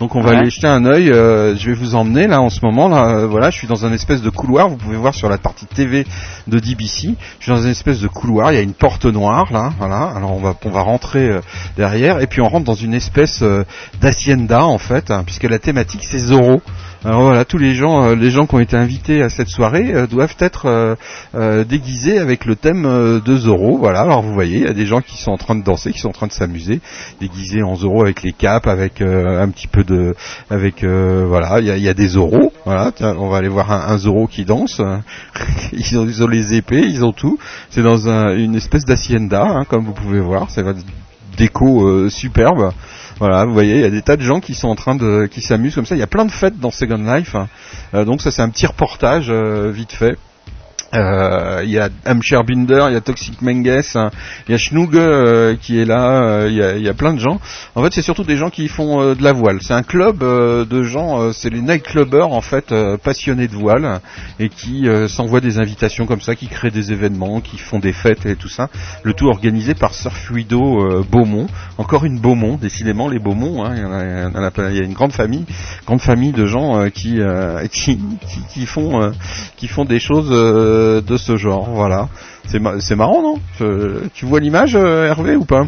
Donc on va Ouais. aller jeter un œil. euh, je vais vous emmener là en ce moment là. euh, voilà, je suis dans un espèce de couloir. Vous pouvez voir sur la partie TV de DBC. Je suis dans une espèce de couloir. Il y a une porte noire là. Voilà. Alors on va on va rentrer euh, derrière et puis on rentre dans une espèce euh, d'hacienda en fait, hein, puisque la thématique c'est Zorro. Alors voilà, tous les gens, euh, les gens qui ont été invités à cette soirée euh, doivent être euh, déguisés avec le thème de Zorro. Voilà, alors vous voyez, il y a des gens qui sont en train de danser, qui sont en train de s'amuser, déguisés en Zorro avec les capes, avec un petit peu de, avec voilà, il y a, y a des Zorros. Voilà, tiens, on va aller voir un, Zorro qui danse. ils, ont, les épées, ils ont tout. C'est dans un- une espèce d'hacienda, hein, comme vous pouvez voir. C'est déco superbe. Voilà, vous voyez, il y a des tas de gens qui sont en train de, qui s'amusent comme ça. Il y a plein de fêtes dans Second Life. hein. Euh, donc ça, c'est un petit reportage euh, vite fait. Euh, Il y a Amcher Binder, il y a Toxic Menges, hein, il y a Schnoog euh, qui est là, euh, il y, a, y plein de gens. En fait, c'est surtout des gens qui font euh, de la voile. C'est un club de gens, c'est les nightclubbers en fait passionnés de voile et qui s'envoient des invitations comme ça, qui créent des événements, qui font des fêtes et tout ça. Le tout organisé par Surfluido euh, Beaumont. Encore une Beaumont, décidément les Beaumont. Hein, il, y il y. Il y a une grande famille, grande famille de gens qui, qui, qui qui font qui font des choses de ce genre. Voilà. C'est ma- c'est marrant, non? Tu vois l'image, euh, Hervé, ou pas?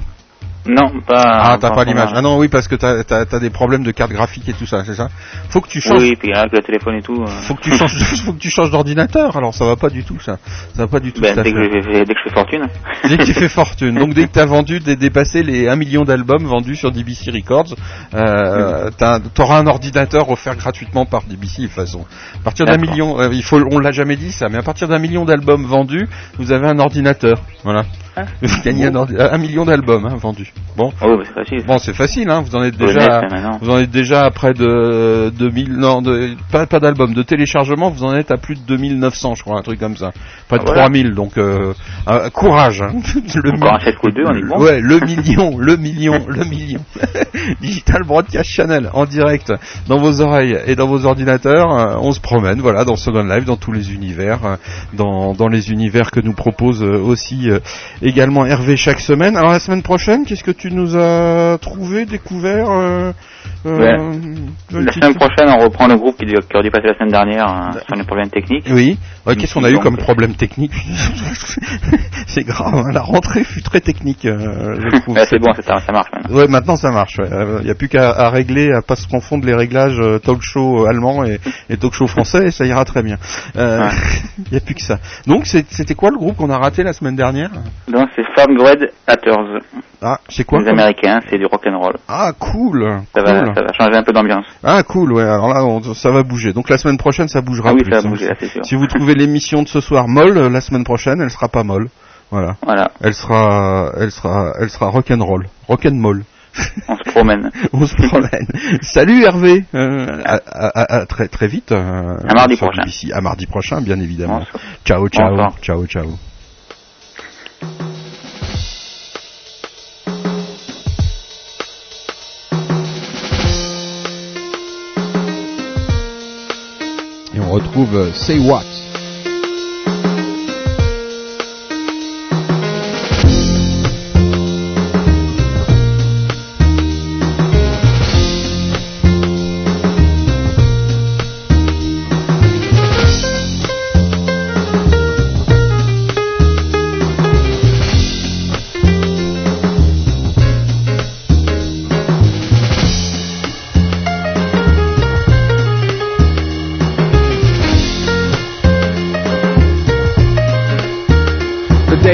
Non, pas. Ah, t'as pas l'image. Ah non, oui, parce que t'as as, as des problèmes de carte graphique et tout ça, c'est ça Faut que tu changes. Oui, puis avec le téléphone et tout. euh, Faut que tu changes, faut que tu changes d'ordinateur. Alors ça va pas du tout, ça. Ça va pas du tout. ben, dès, que je, fais- dès que je fais fortune. Dès que tu fais fortune. Donc dès que tu as vendu, dé- dépassé les 1 million d'albums vendus sur DBC Records, euh, t'as- t'auras un ordinateur offert gratuitement par DBC de toute façon. À partir d'un million, euh, il faut, on l'a jamais dit ça, mais à partir d'un million d'albums vendus, vous avez un ordinateur. Voilà. Ah. Vous gagnez un, million d'albums hein, vendus. Bon. Oh, bah, c'est facile. Bon, c'est facile, hein. Vous en êtes déjà, maintenant. vous en êtes déjà à près de 2000, non, de, pas, pas d'albums, de téléchargements, vous en êtes à plus de 2900, je crois, un truc comme ça. Près de Ah, voilà. 3000, donc, euh, euh, courage, hein. Le Encore un mi- 7 coups de 2, on est bon. Ouais, le million, le million, le million. Digital Broadcast Channel, en direct, dans vos oreilles et dans vos ordinateurs. euh, on se promène, voilà, dans Second Life, dans tous les univers, euh, dans, dans les univers que nous propose euh, aussi également Hervé chaque semaine. Alors la semaine prochaine, qu'est-ce que tu nous as trouvé, découvert euh, euh, Ouais. La semaine prochaine, on reprend le groupe qui, qui aurait dû passer la semaine dernière euh, sur les problèmes techniques. Oui. Ouais, Qu'est-ce qu'on a eu comme euh, problème technique C'est grave. hein, La rentrée fut très technique, euh. Ouais, c'est bon, ça, ça marche maintenant. Ouais, maintenant ça marche. Il n'y a plus qu'à régler, à pas se confondre les réglages euh, talk show allemand et, et talk show français, et ça ira très bien. Il n'y a plus que ça. Donc c'était quoi le groupe qu'on a raté la semaine dernière? Donc c'est Third Grade Hatters. Ah, c'est quoi Les Américains, c'est du rock'n'roll. Ah, cool. Ça, cool. Va, ça va changer un peu d'ambiance. Ah, cool. Ouais. Alors là, on- ça va bouger. Donc la semaine prochaine, ça bougera Ah oui, plus. ça va hein. là, sûr. Si vous trouvez l'émission de ce soir molle, euh, la semaine prochaine, elle sera pas molle. Voilà. Voilà. Elle sera, elle sera, elle sera rock'n'roll, rock'n'moll. On se promène. On se promène. Salut Hervé. Euh, à, à- à- à très très vite. euh, À mardi prochain. À mardi prochain, bien évidemment. Bonsoir. Ciao, ciao, Bonsoir. ciao, ciao. Retrouve euh, Say What.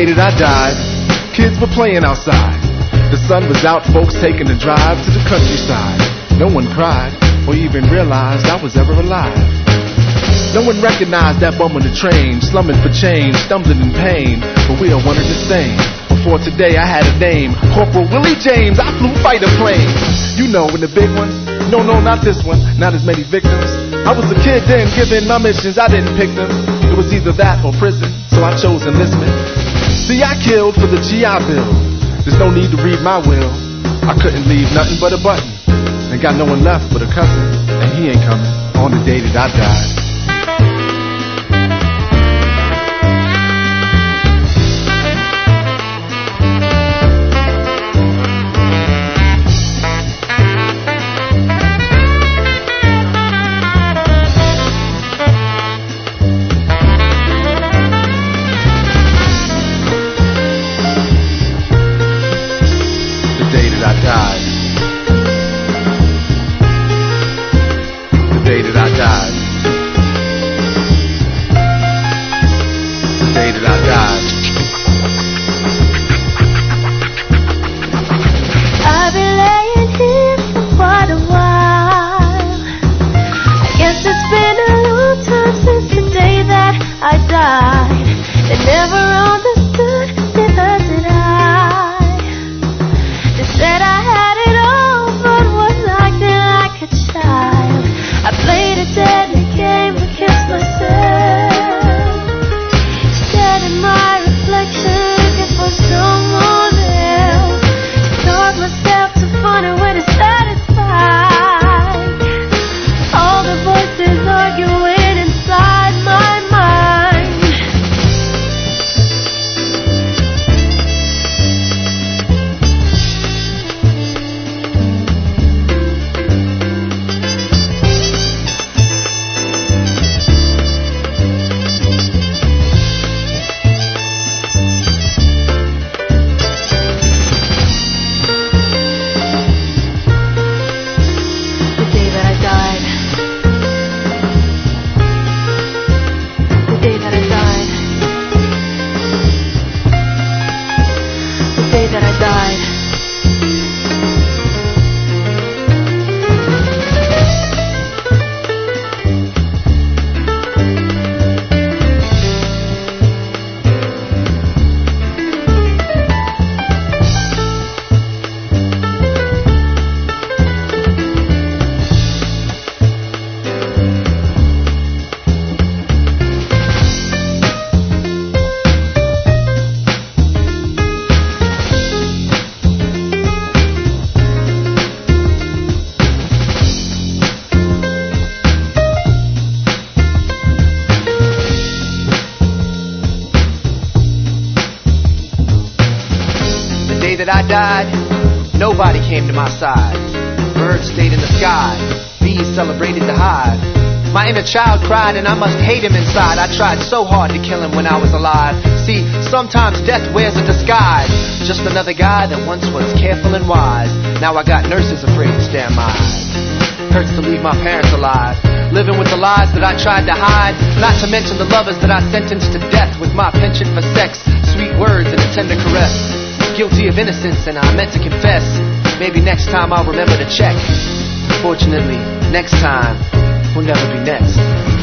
That I died, kids were playing outside. The sun was out, folks taking a drive to the countryside. No one cried or even realized I was ever alive. No one recognized that bum on the train, slumming for change, stumbling in pain. But we are one and the same. Before today, I had a name, Corporal Willie James. I flew fighter planes. You know, in the big one. No, no, not this one. Not as many victims. I was a kid then, given my missions. I didn't pick them. It was either that or prison, so I chose enlistment. See, I killed for the GI Bill. There's no need to read my will. I couldn't leave nothing but a button. And got no one left but a cousin. And he ain't coming on the day that I died. And I must hate him inside. I tried so hard to kill him when I was alive. See, sometimes death wears a disguise. Just another guy that once was careful and wise. Now I got nurses afraid to stare my eyes. Hurts to leave my parents alive. Living with the lies that I tried to hide. Not to mention the lovers that I sentenced to death with my penchant for sex. Sweet words and a tender caress. Guilty of innocence and I meant to confess. Maybe next time I'll remember to check. Fortunately, next time will never be next.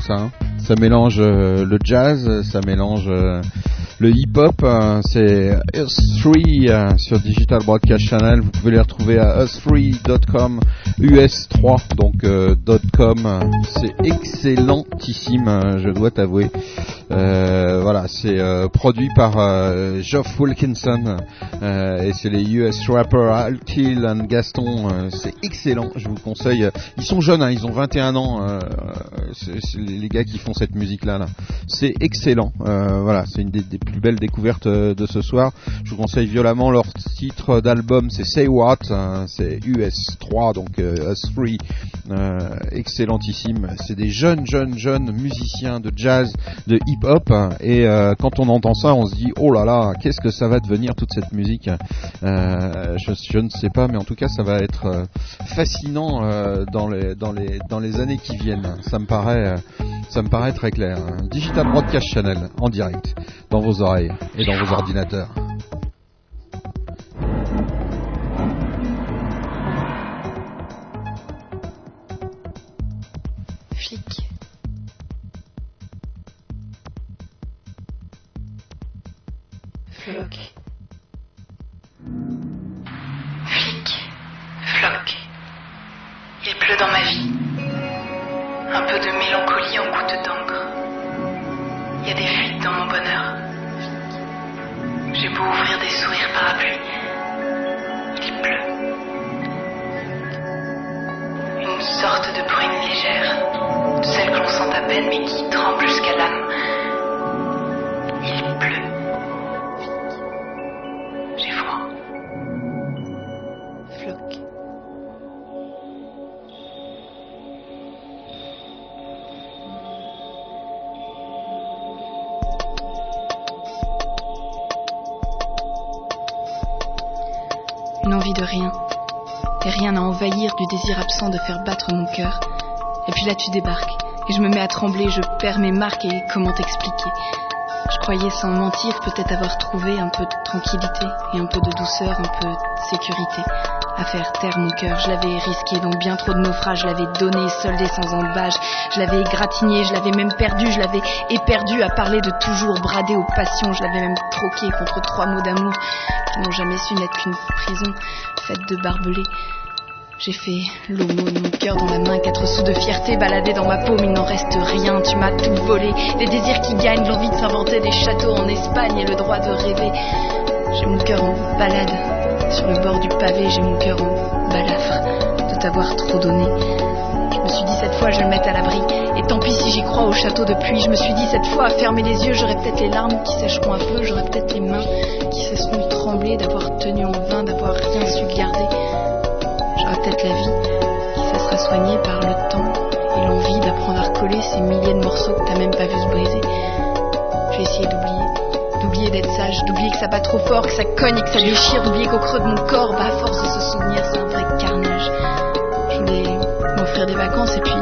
Ça. hein. Ça mélange euh, le jazz, ça mélange euh, le hip-hop. euh, c'est Us3 euh, sur Digital Broadcast Channel. Vous pouvez les retrouver à us3.com, us3 donc .com. C'est excellentissime, euh, je dois t'avouer. Euh, voilà, c'est euh, produit par euh, Geoff Wilkinson euh, et c'est les US rappers Altil and Gaston. euh, c'est excellent, je vous conseille. Ils sont jeunes, hein, ils ont 21 ans. euh, c'est c'est les gars qui font cette musique là. là. C'est excellent. Voilà, c'est une des, plus belles découvertes de ce soir. Je vous conseille violemment leur titre d'album, c'est Say What, hein, c'est US3 donc euh, Us 3 euh, excellentissime. C'est des jeunes, jeunes, jeunes musiciens de jazz, de hip-hop, hein, et euh, quand on entend ça, on se dit oh là là, qu'est-ce que ça va devenir toute cette musique Euh, je, ne sais pas, mais en tout cas, ça va être euh, fascinant dans les années qui viennent. Ça me paraît ça me paraît très clair. Digital Broadcast Channel en direct dans vos oreilles et dans vos ordinateurs. De rien. et rien à envahir du désir absent de faire battre mon cœur. Et puis là tu débarques, et je me mets à trembler, je perds mes marques et comment t'expliquer? Je croyais sans mentir peut-être avoir trouvé un peu de tranquillité et un peu de douceur, un peu de sécurité à faire taire mon cœur. Je l'avais risqué donc bien trop de naufrages, je l'avais donné, soldé sans embâche, je l'avais égratigné, je l'avais même perdu, je l'avais éperdu à parler de toujours, bradé aux passions, je l'avais même troqué contre trois mots d'amour qui n'ont jamais su n'être qu'une prison faite de barbelés. J'ai fait l'aumône, mon cœur dans la main, quatre sous de fierté baladés dans ma paume, il n'en reste rien, tu m'as tout volé, des désirs qui gagnent, l'envie de s'inventer des châteaux en Espagne et le droit de rêver. J'ai mon cœur en balade, sur le bord du pavé, j'ai mon cœur en balafre de t'avoir trop donné. Je me suis dit cette fois je vais le mettre à l'abri, et tant pis si j'y crois au château de pluie. Je me suis dit cette fois à fermer les yeux, j'aurais peut-être les larmes qui sécheront un peu, j'aurais peut-être les mains qui cesseront de trembler, d'avoir tenu en vain, d'avoir rien su garder. J'aurai peut-être la vie qui cessera soignée par le temps et l'envie d'apprendre à recoller ces milliers de morceaux que t'as même pas vu se briser. J'ai essayé d'oublier, d'oublier d'être sage, d'oublier que ça bat trop fort, que ça cogne que ça déchire, d'oublier qu'au creux de mon corps, bah à force de se souvenir, c'est un vrai carnage. Je voulais m'offrir des vacances et puis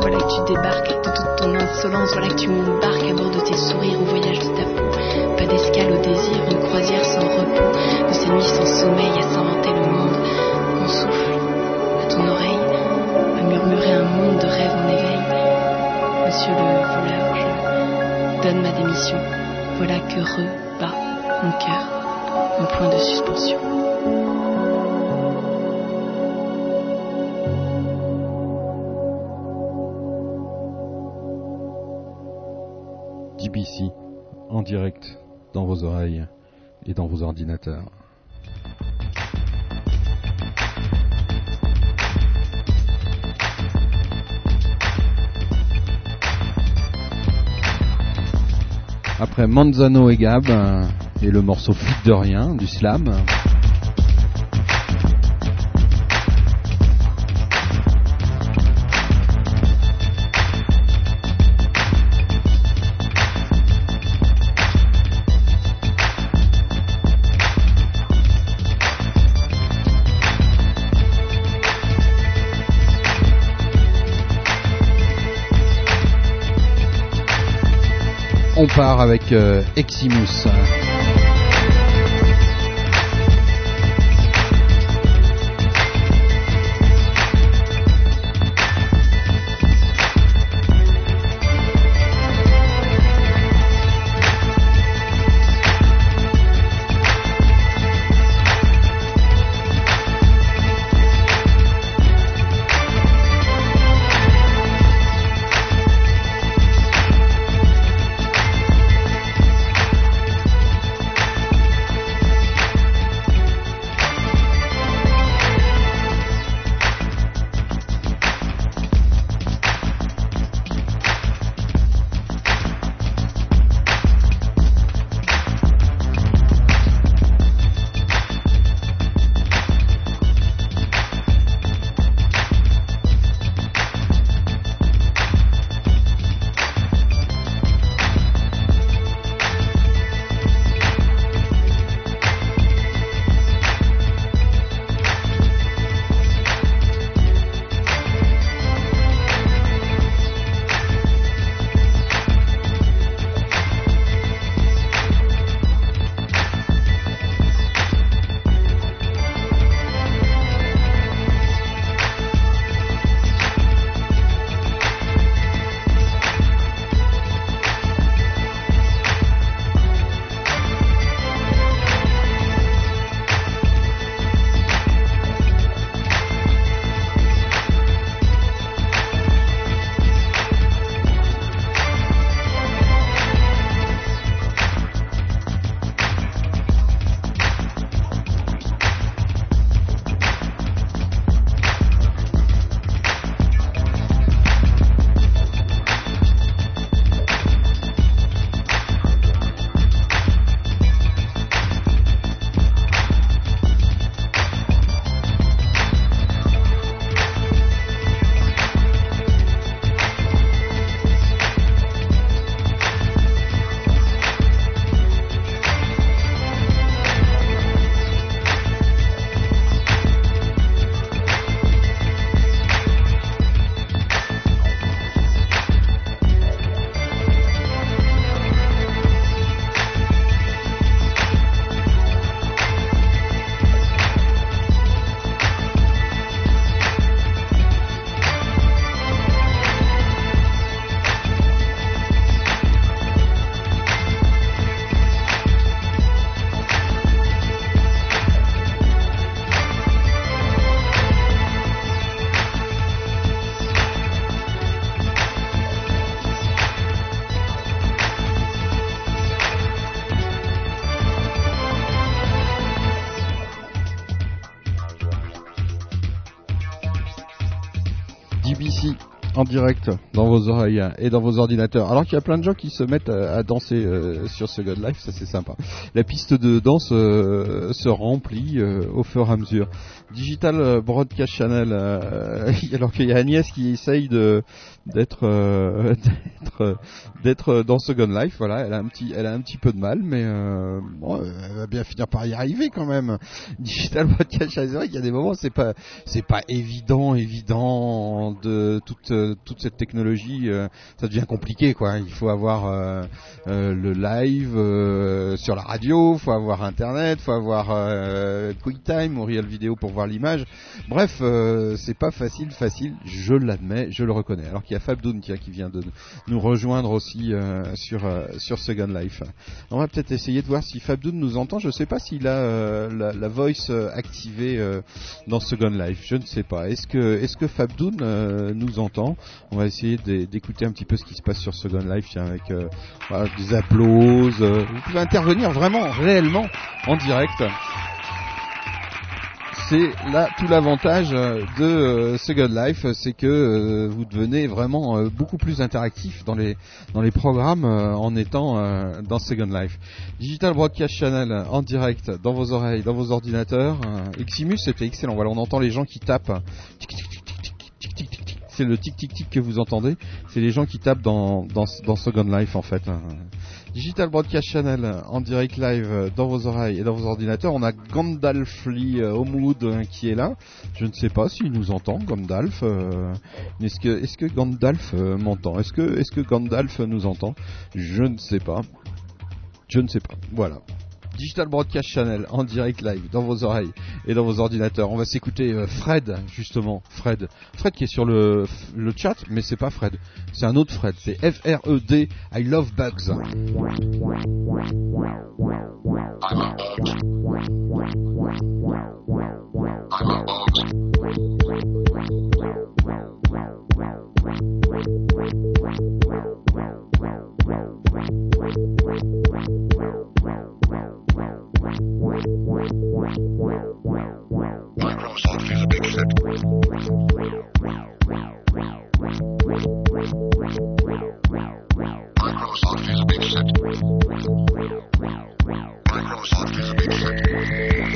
voilà que tu débarques de toute ton insolence, voilà que tu m'embarques à bord de tes sourires au voyage de ta peau. Pas d'escale au désir, une croisière sans repos, de ces nuits sans sommeil à s'inventer le monde. Mon souffle, à ton oreille, à murmurer un monde de rêves en éveil. Monsieur le voleur, je donne ma démission. Voilà que rebat mon cœur en point de suspension. DBC, en direct dans vos oreilles et dans vos ordinateurs. Après Manzano et Gab euh, et le morceau Fuite de rien du slam. Avec euh, Eximus. Direct dans vos oreilles et dans vos ordinateurs. Alors qu'il y a plein de gens qui se mettent à, danser euh, sur ce Life, ça c'est sympa. La piste de danse euh, se remplit euh, au fur et à mesure. Digital Broadcast Channel, alors qu'il y a Agnès qui essaye de d'être euh, d'être d'être dans Second Life. Voilà, elle a un petit elle a un petit peu de mal, mais euh, bon, elle va bien finir par y arriver quand même. Digital Broadcast c'est vrai qu'il y a des moments c'est pas c'est pas évident évident de toute toute cette technologie. euh, ça devient compliqué quoi. Il faut avoir euh, euh, le live sur la radio, faut avoir internet, faut avoir QuickTime ou Real Video pour voir l'image. Bref, c'est pas facile, facile, je l'admets, je le reconnais. Alors qu'il a Fabdoun qui vient de nous rejoindre aussi euh, sur euh, sur Second Life. On va peut-être essayer de voir si Fabdoun nous entend. Je sais pas s'il a euh, la, la voice activée dans Second Life. Je ne sais pas. Est-ce que est-ce que Fabdoun nous entend? On va essayer d'é- d'écouter un petit peu ce qui se passe sur Second Life avec des applauses. Vous pouvez intervenir vraiment, réellement, en direct c'est là tout l'avantage euh, de euh, Second Life, euh, c'est que vous devenez vraiment beaucoup plus interactif dans les dans les programmes en étant dans Second Life. Digital Broadcast Channel en direct dans vos oreilles, dans vos ordinateurs. Eximus c'était excellent. Voilà, on entend les gens qui tapent. C'est le tic tic tic que vous entendez. C'est les gens qui tapent dans dans, dans Second Life en fait. Hein. Digital Broadcast Channel euh, en direct live euh, dans vos oreilles et dans vos ordinateurs. On a Gandalf Lee euh, Homewood qui est là. Je ne sais pas s'il nous entend, Gandalf. est-ce que Gandalf m'entend? Est-ce que Gandalf nous entend? Je ne sais pas. Je ne sais pas. Voilà. Digital Broadcast Channel en direct live dans vos oreilles et dans vos ordinateurs. On va s'écouter euh, Fred justement, Fred, Fred qui est sur le, le chat, mais c'est pas Fred, c'est un autre Fred, c'est F R E D. I love bugs. Microsoft is a big set. Microsoft is a big shit. Microsoft is a big shit.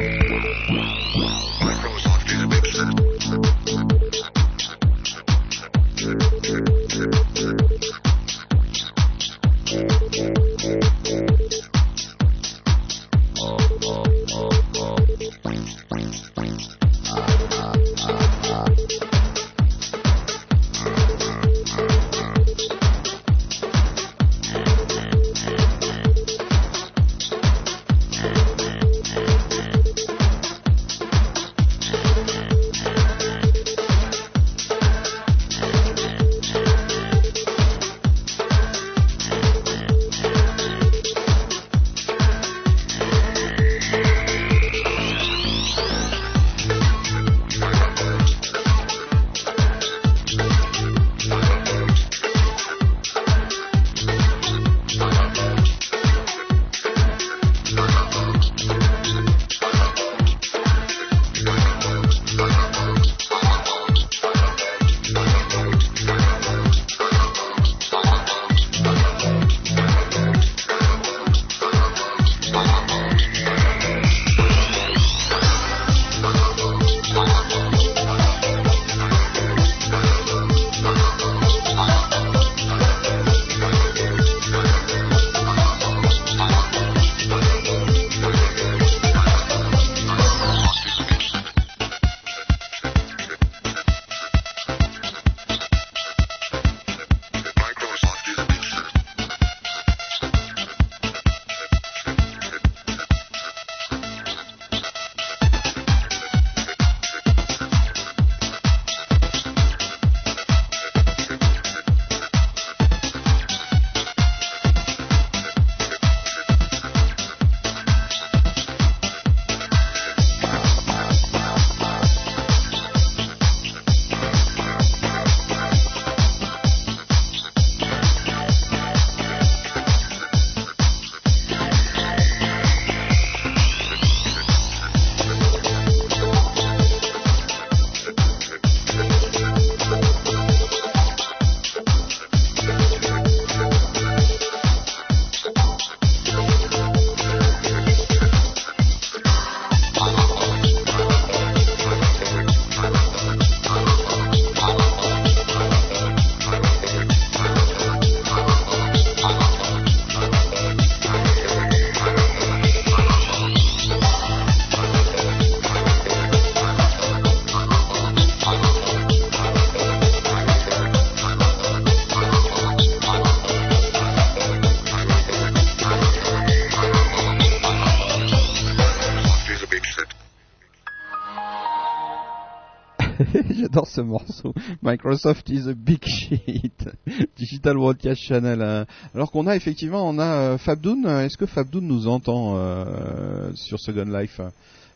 J'adore ce morceau. Microsoft is a big shit. Digital Broadcast Channel. hein. Alors qu'on a effectivement, on a euh, Fabdoun. Est-ce que Fabdoun nous entend euh, sur Second Life?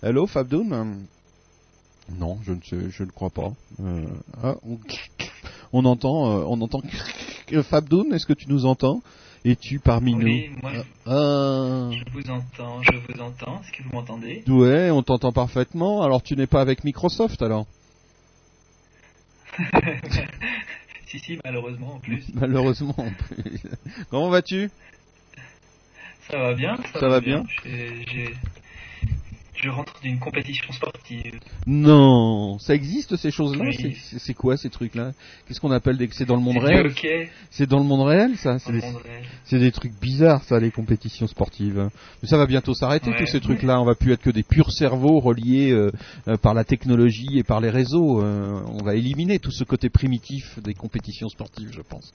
Hello Fabdoun Non, je ne sais, je ne crois pas. Euh, ah, on, on entend, on entend. Fabdoun, est-ce que tu nous entends? Es-tu parmi Oui, nous? moi, Ah. je vous entends, je vous entends. Est-ce que vous m'entendez? Ouais, on t'entend parfaitement. Alors tu n'es pas avec Microsoft alors? Si, si, malheureusement en plus. Malheureusement. en plus. Comment vas-tu? Ça va bien Ça va bien j'ai- Je rentre d'une compétition sportive. Non, ça existe ces choses-là? Oui. C'est- quoi ces trucs-là? Qu'est-ce qu'on appelle des... C'est dans le monde réel? C'est dans le monde réel ça? C'est des... trucs bizarres ça, les compétitions sportives. Mais ça va bientôt s'arrêter Ouais. tous ces trucs-là. On va plus être que des purs cerveaux reliés euh, euh, par la technologie et par les réseaux. Euh, on va éliminer tout ce côté primitif des compétitions sportives, je pense.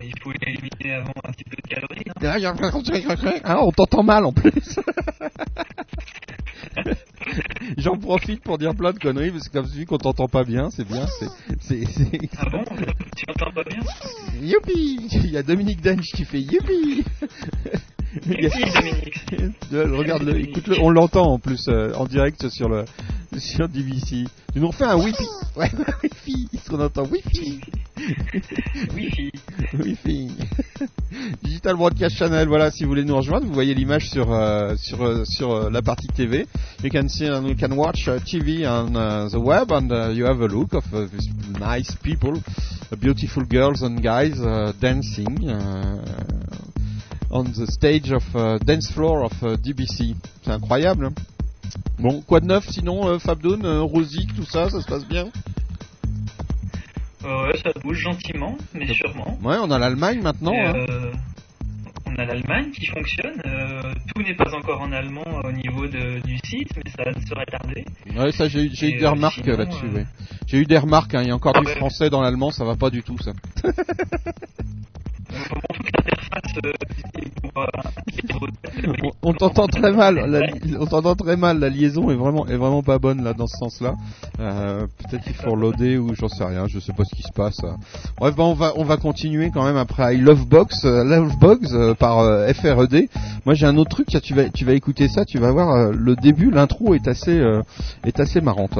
Il faut éliminer avant un petit peu de calories. hein. Ah, on t'entend mal en plus. J'en profite pour dire plein de conneries parce que comme vu qu'on t'entend pas bien, c'est bien. C'est- Ah bon? Tu m'entends pas bien? Youpi Il y a Dominique Dench qui fait youpi Euh, Regarde-le, écoute-le, on l'entend en plus euh, en direct sur le sur DVC. Tu nous refais un wifi Ouais, wifi Est-ce qu'on entend wifi? Wi-Fi. Wi-Fi. Digital Broadcast Channel, voilà, si vous voulez nous rejoindre, vous voyez l'image sur euh, sur euh, sur la partie TV. You can see and you can watch uh, TV on uh, the web and uh, you have a look of uh, these nice people, uh, beautiful girls and guys uh, dancing uh, on the stage of uh, dance floor of uh, DBC. C'est incroyable. hein. Bon, quoi de neuf sinon, euh, Fabdoun, euh, Rosic, tout ça, ça se passe bien? Euh, ouais, ça bouge gentiment, mais sûrement. Ouais, on a l'Allemagne maintenant. Hein. euh, on a l'Allemagne qui fonctionne. tout n'est pas encore en allemand au niveau de- du site, mais ça ne serait tardé. Ouais, ça j'ai eu, des remarques là-dessus. ouais. J'ai eu des remarques. hein, Il y a encore Ah du ouais. français dans l'allemand, ça va pas du tout ça. On t'entend très mal. la on t'entend très mal. La liaison est vraiment est vraiment pas bonne là dans ce sens-là. Euh, Peut-être qu'il faut reloader ou j'en sais rien. Je sais pas ce qui se passe. Bref, bah, on va on va continuer quand même après I Love Box, euh, Love Box euh, par euh, FRED. Moi j'ai un autre truc. Tu vas tu vas écouter ça. Tu vas voir le début. L'intro est assez est assez marrante.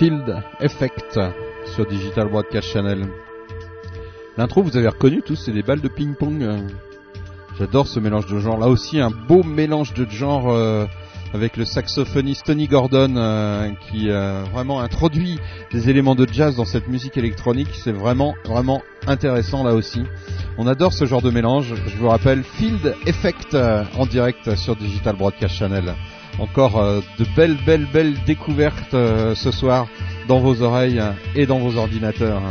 Field Effect sur Digital Broadcast Channel. L'intro, vous avez reconnu tous, c'est des balles de ping-pong. J'adore ce mélange de genres. Là aussi, un beau mélange de genres euh, avec le saxophoniste Tony Gordon euh, qui euh, vraiment introduit des éléments de jazz dans cette musique électronique. C'est vraiment, vraiment intéressant là aussi. On adore ce genre de mélange. Je vous rappelle Field Effect euh, en direct sur Digital Broadcast Channel. Encore euh, de belles, belles, belles découvertes euh, ce soir dans vos oreilles et dans vos ordinateurs.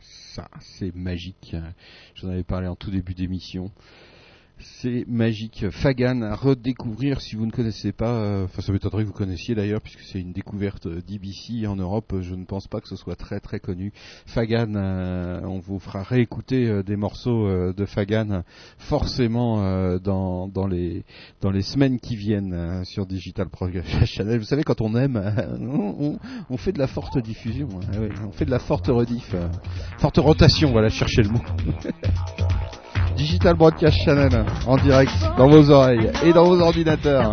Ça c'est magique. J'en avais parlé en tout début d'émission. C'est magique. Fagan à redécouvrir si vous ne connaissez pas. euh, Enfin, ça m'étonnerait que vous connaissiez d'ailleurs, puisque c'est une découverte euh, d'IBC en Europe. Je ne pense pas que ce soit très très connu. Fagan, euh, on vous fera réécouter euh, des morceaux de Fagan forcément dans, dans, les, dans les semaines qui viennent sur Digital Channel. Vous savez, quand on aime, on, fait de la forte diffusion. hein. Ah on fait de la forte rediff. forte rotation, voilà, cherchez le mot. Digital Broadcast Channel en direct dans vos oreilles et dans vos ordinateurs.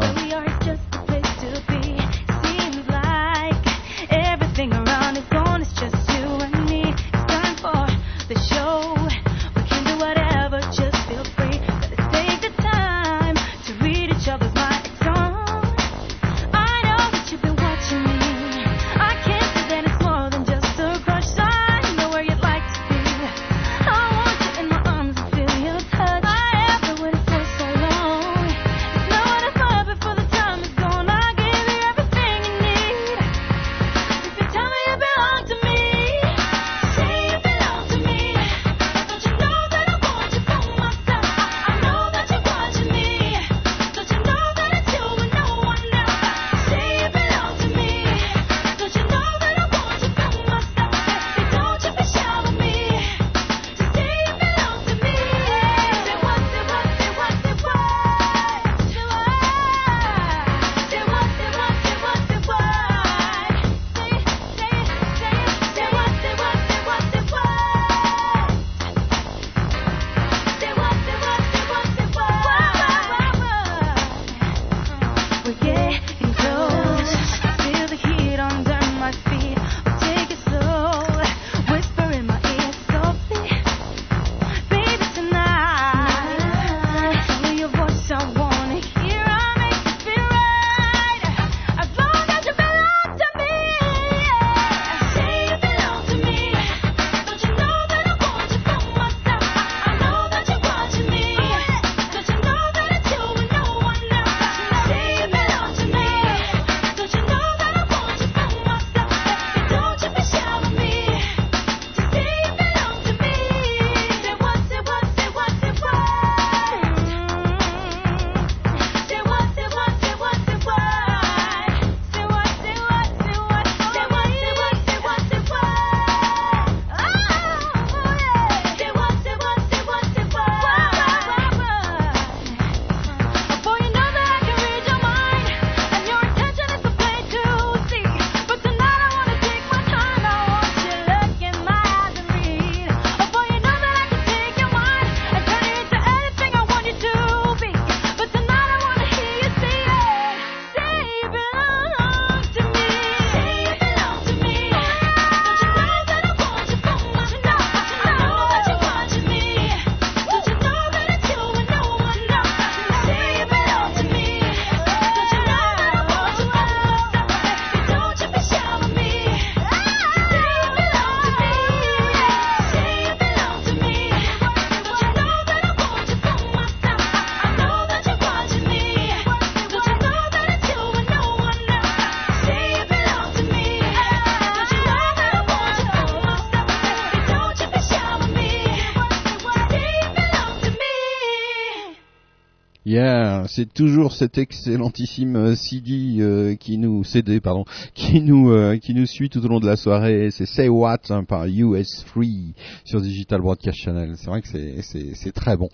Yeah, c'est toujours cet excellentissime euh, CD euh, qui nous CD pardon, qui nous euh, qui nous suit tout au long de la soirée. C'est Say What hein, par US Free sur Digital Broadcast Channel. C'est vrai que c'est c'est très bon.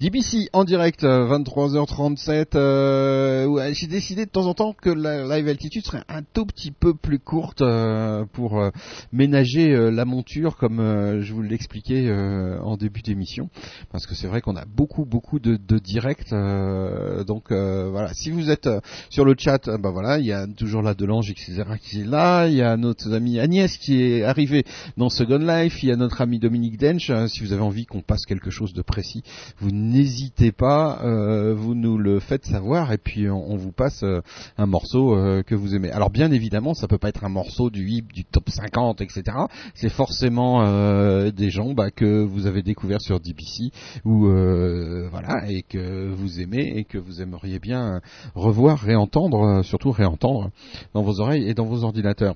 DBC en direct euh, 23h37. Euh, ouais, J'ai décidé de temps en temps que la live altitude serait un tout petit peu plus courte euh, pour euh, ménager euh, la monture comme euh, je vous l'expliquais euh, en début d'émission parce que c'est vrai qu'on a beaucoup beaucoup de, de directs euh, donc euh, voilà. Si vous êtes euh, sur le chat euh, bah voilà il y a toujours la Delange etc qui est là. Il y a notre amie Agnès qui est arrivée dans Second Life. Il y a notre ami Dominique Dench. Euh, si vous avez envie qu'on passe quelque chose de précis vous n'hésitez pas. Euh, vous nous le faites savoir et puis on, vous passe euh, un morceau euh, que vous aimez. Alors bien évidemment ça peut pas être un morceau du hip du top 50 etc c'est forcément euh, des gens bah, que vous avez découvert sur DBC ou euh, voilà et que vous aimez et que vous aimeriez bien revoir, réentendre, euh, surtout réentendre dans vos oreilles et dans vos ordinateurs.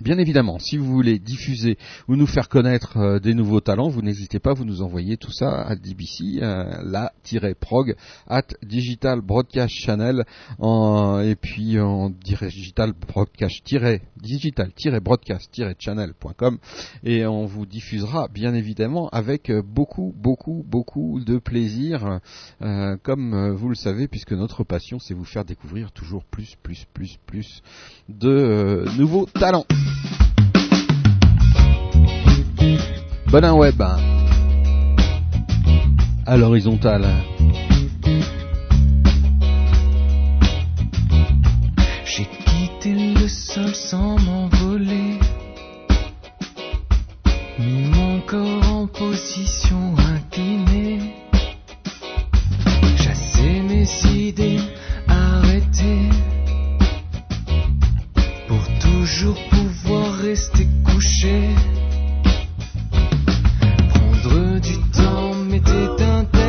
Bien évidemment, si vous voulez diffuser ou nous faire connaître euh, des nouveaux talents, vous n'hésitez pas, vous nous envoyez tout ça à DBC, euh, la-prog at Digital Broadcast Channel et puis en digital broadcast digital broadcast channel.com et on vous diffusera bien évidemment avec beaucoup beaucoup beaucoup de plaisir euh, comme vous le savez puisque notre passion c'est vous faire découvrir toujours plus plus plus plus de nouveaux talents. Bonin Web à l'horizontale. J'ai quitté le sol sans m'envoler. Mis mon corps en position inclinée. Chassé mes idées arrêtées. Toujours pouvoir rester couché. Prendre du temps m'était interdit.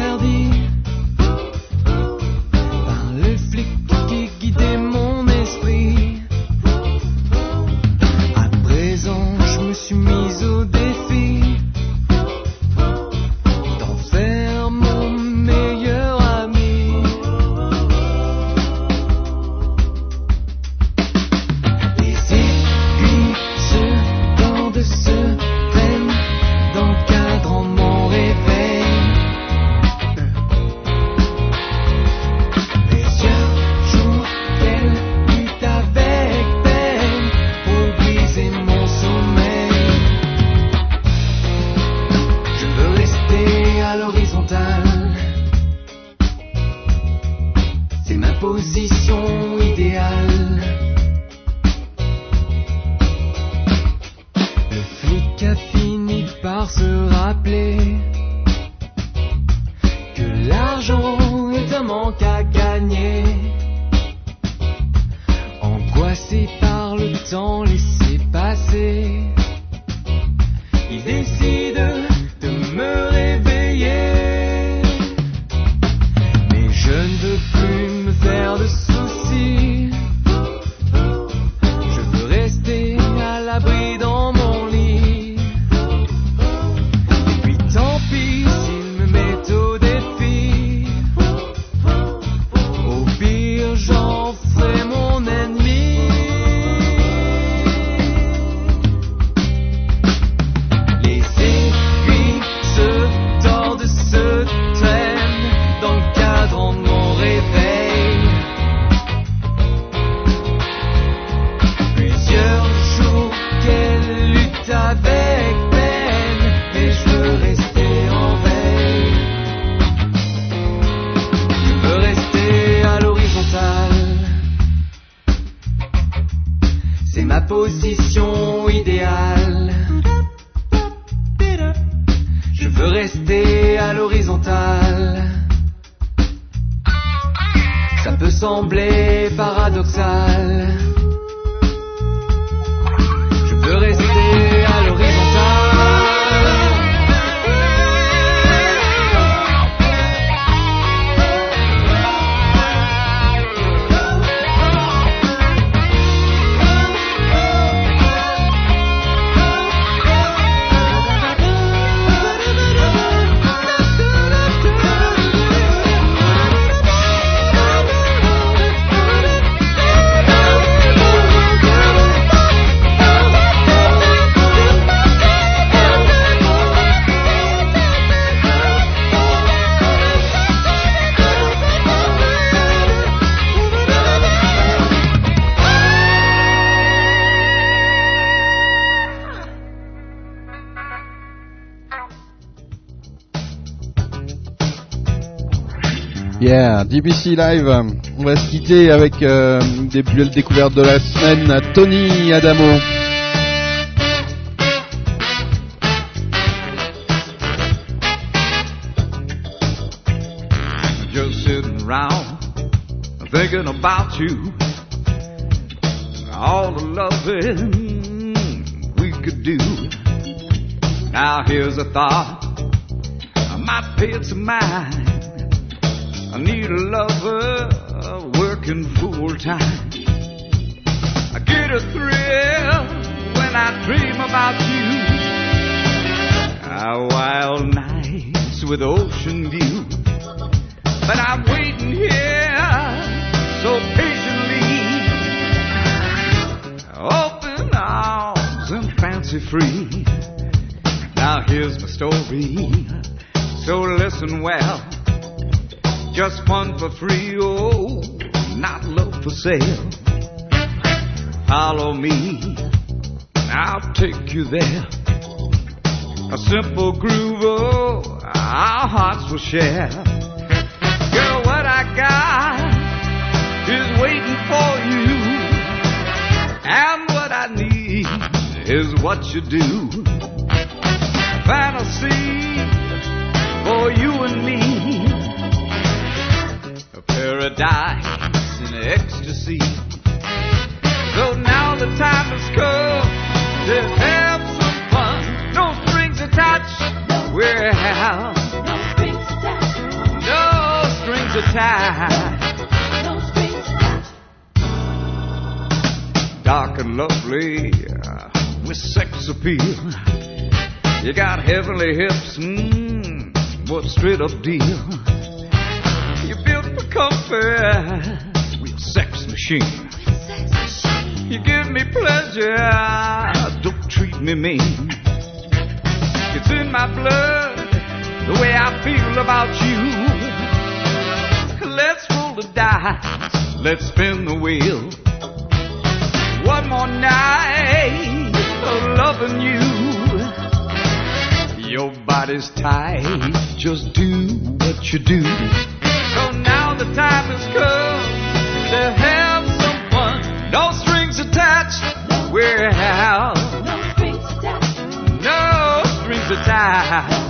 DBC Live. On va se quitter avec euh, des plus belles découvertes de la semaine. Tony Adamo. just sitting around thinking about you. All the loving we could do. Now here's a thought. I might pay it some mind. I need a lover working full time. I get a thrill when I dream about you. Our wild nights with ocean view. But I'm waiting here so patiently. Open arms and fancy free. Now here's my story. So listen well. Just one for free, oh, not love for sale. Follow me, I'll take you there. A simple groove, oh, our hearts will share. Girl, what I got is waiting for you. And what I need is what you do. Fantasy for you and me. Paradise in ecstasy. So now the time has come to have some fun. No strings attached. No strings attached. No strings attached. No strings attached. Dark and lovely uh, with sex appeal. You got heavenly hips, mmm, what straight up deal. For comfort with sex machine. You give me pleasure, don't treat me mean. It's in my blood, the way I feel about you. Let's roll the dice, let's spin the wheel. One more night of loving you. Your body's tight, just do what you do. So now the time has come to have some fun. No strings attached. Well, no strings attached. No strings attached.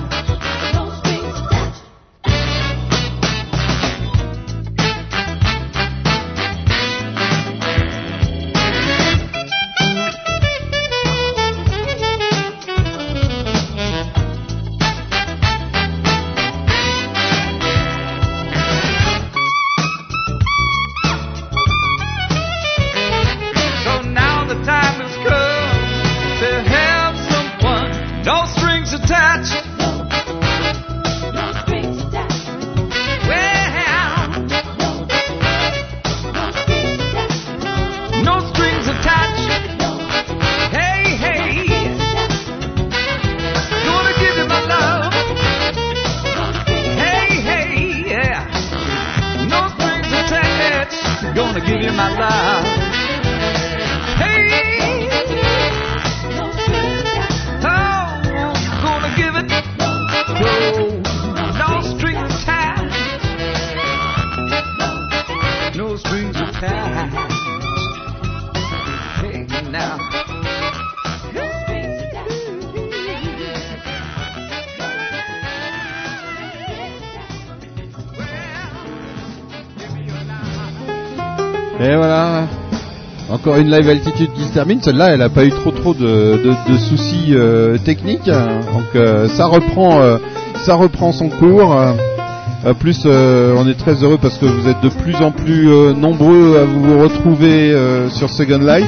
Une live altitude qui se termine. Celle-là, elle n'a pas eu trop trop de, soucis euh, techniques. Donc euh, ça reprend, euh, ça reprend son cours. Plus, on est très heureux parce que vous êtes de plus en plus nombreux à vous retrouver sur Second Life.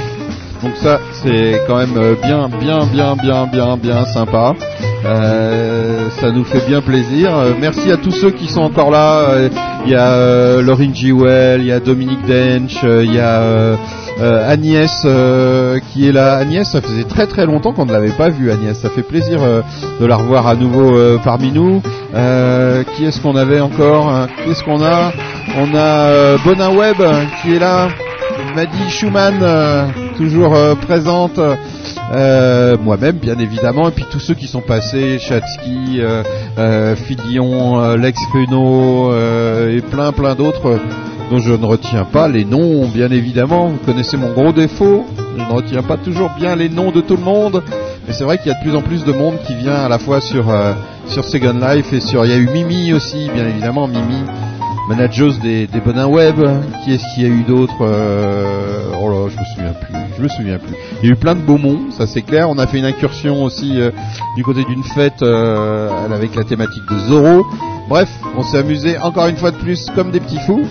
Donc ça, c'est quand même bien, bien, bien, bien, bien, bien sympa. Ça nous fait bien plaisir. Merci à tous ceux qui sont encore là. Il y a Laurine Giwell, il y a Dominique Dench, il y a euh, Agnès euh, qui est là. Agnès, ça faisait très très longtemps qu'on ne l'avait pas vue. Agnès, ça fait plaisir euh, de la revoir à nouveau parmi nous. Qui est-ce qu'on avait encore hein? Qu'est-ce qu'on a? On a Bonin Web qui est là. Maddy Schumann, toujours présente. Moi-même, bien évidemment, et puis tous ceux qui sont passés, Chatsky, euh, Lex Pruno, et plein plein d'autres dont je ne retiens pas les noms, bien évidemment. Vous connaissez mon gros défaut, je ne retiens pas toujours bien les noms de tout le monde. Mais c'est vrai qu'il y a de plus en plus de monde qui vient à la fois sur euh, sur Second Life et sur. Il y a eu Mimi aussi, bien évidemment, Mimi manageuse des, des web. Qui est-ce qu'il y a eu d'autres euh, Oh là, je me souviens plus. Je me souviens plus. Il y a eu plein de beaux monts, ça c'est clair. On a fait une incursion aussi euh, du côté d'une fête euh, avec la thématique de Zorro. Bref, on s'est amusé encore une fois de plus comme des petits fous.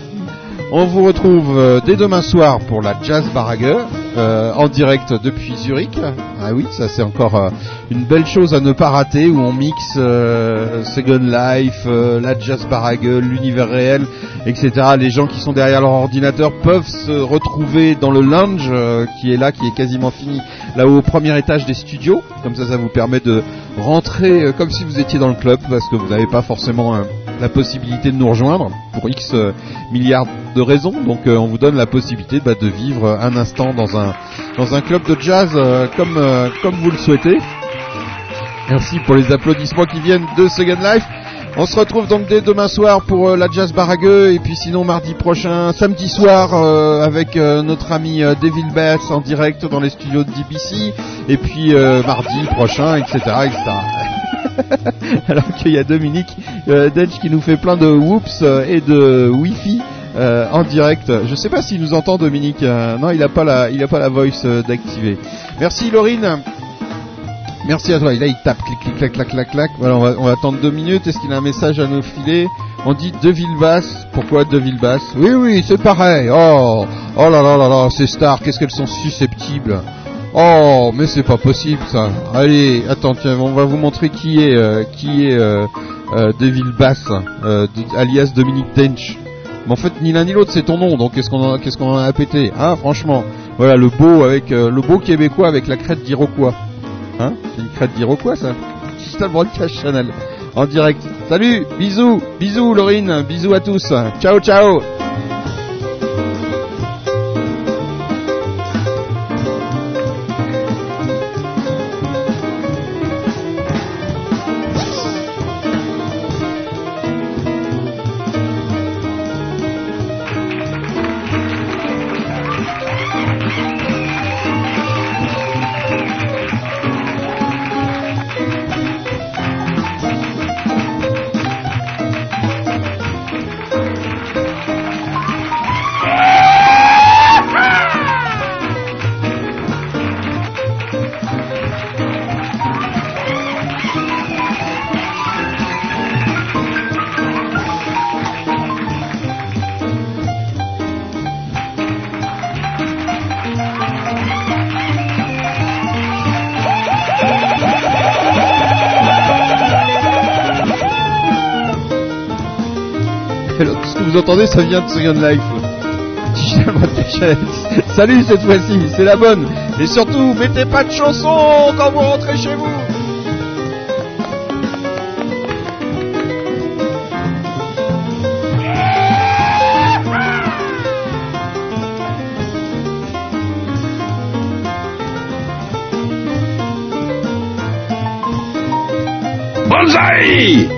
On vous retrouve euh, dès demain soir pour la Jazz Barrageur. euh, en direct depuis Zurich. Ah oui, ça c'est encore euh, une belle chose à ne pas rater où on mixe euh, Second Life, la Jazz Baragel, l'univers réel, etc. Les gens qui sont derrière leur ordinateur peuvent se retrouver dans le lounge qui est là, qui est quasiment fini, là au premier étage des studios. Comme ça, ça vous permet de rentrer comme si vous étiez dans le club parce que vous n'avez pas forcément euh, la possibilité de nous rejoindre pour X euh, milliards de raisons. Donc euh, on vous donne la possibilité bah, de vivre un instant dans un dans un club de jazz euh, comme comme vous le souhaitez. Merci pour les applaudissements qui viennent de Second Life. On se retrouve donc dès demain soir pour la Jazz Baragueux et puis sinon mardi prochain, samedi soir euh, avec euh, notre ami Devil Bass en direct dans les studios de DBC et puis mardi prochain, etc. etc. Alors qu'il y a Dominique euh, qui nous fait plein de whoops euh, et de wifi euh, en direct. Je sais pas s'il nous entend Dominique. Euh, non, il a pas la, il a pas la voice d'activer. Merci Laurine. Merci à toi. Et là, il tape, clic, clic, clac, clac, clac, clac. Voilà, on va, on va attendre deux minutes. Est-ce qu'il a un message à nous filer? On dit De Villebasse. Pourquoi De Villebasse Oui, oui, c'est pareil. Oh, oh là là là là, ces stars, qu'est-ce qu'elles sont susceptibles? Oh, mais c'est pas possible ça. Allez, attends, tiens, on va vous montrer qui est, euh, qui est euh, euh, Villebasse, euh, alias Dominique Dench. Mais en fait, ni l'un ni l'autre, c'est ton nom. Donc, qu'est-ce qu'on en, qu'est-ce qu'on a pété Hein, franchement. Voilà, le beau avec euh, le beau québécois avec la crête d'Iroquois. Hein C'est une crête d'Iroquois, ça Juste le broadcast Chanel. En direct. Salut Bisous Bisous, Laurine Bisous à tous Ciao, ciao entendez, ça vient de Second Life. Salut cette fois-ci, c'est la bonne. Et surtout, mettez pas de chansons quand vous rentrez chez vous. Banzai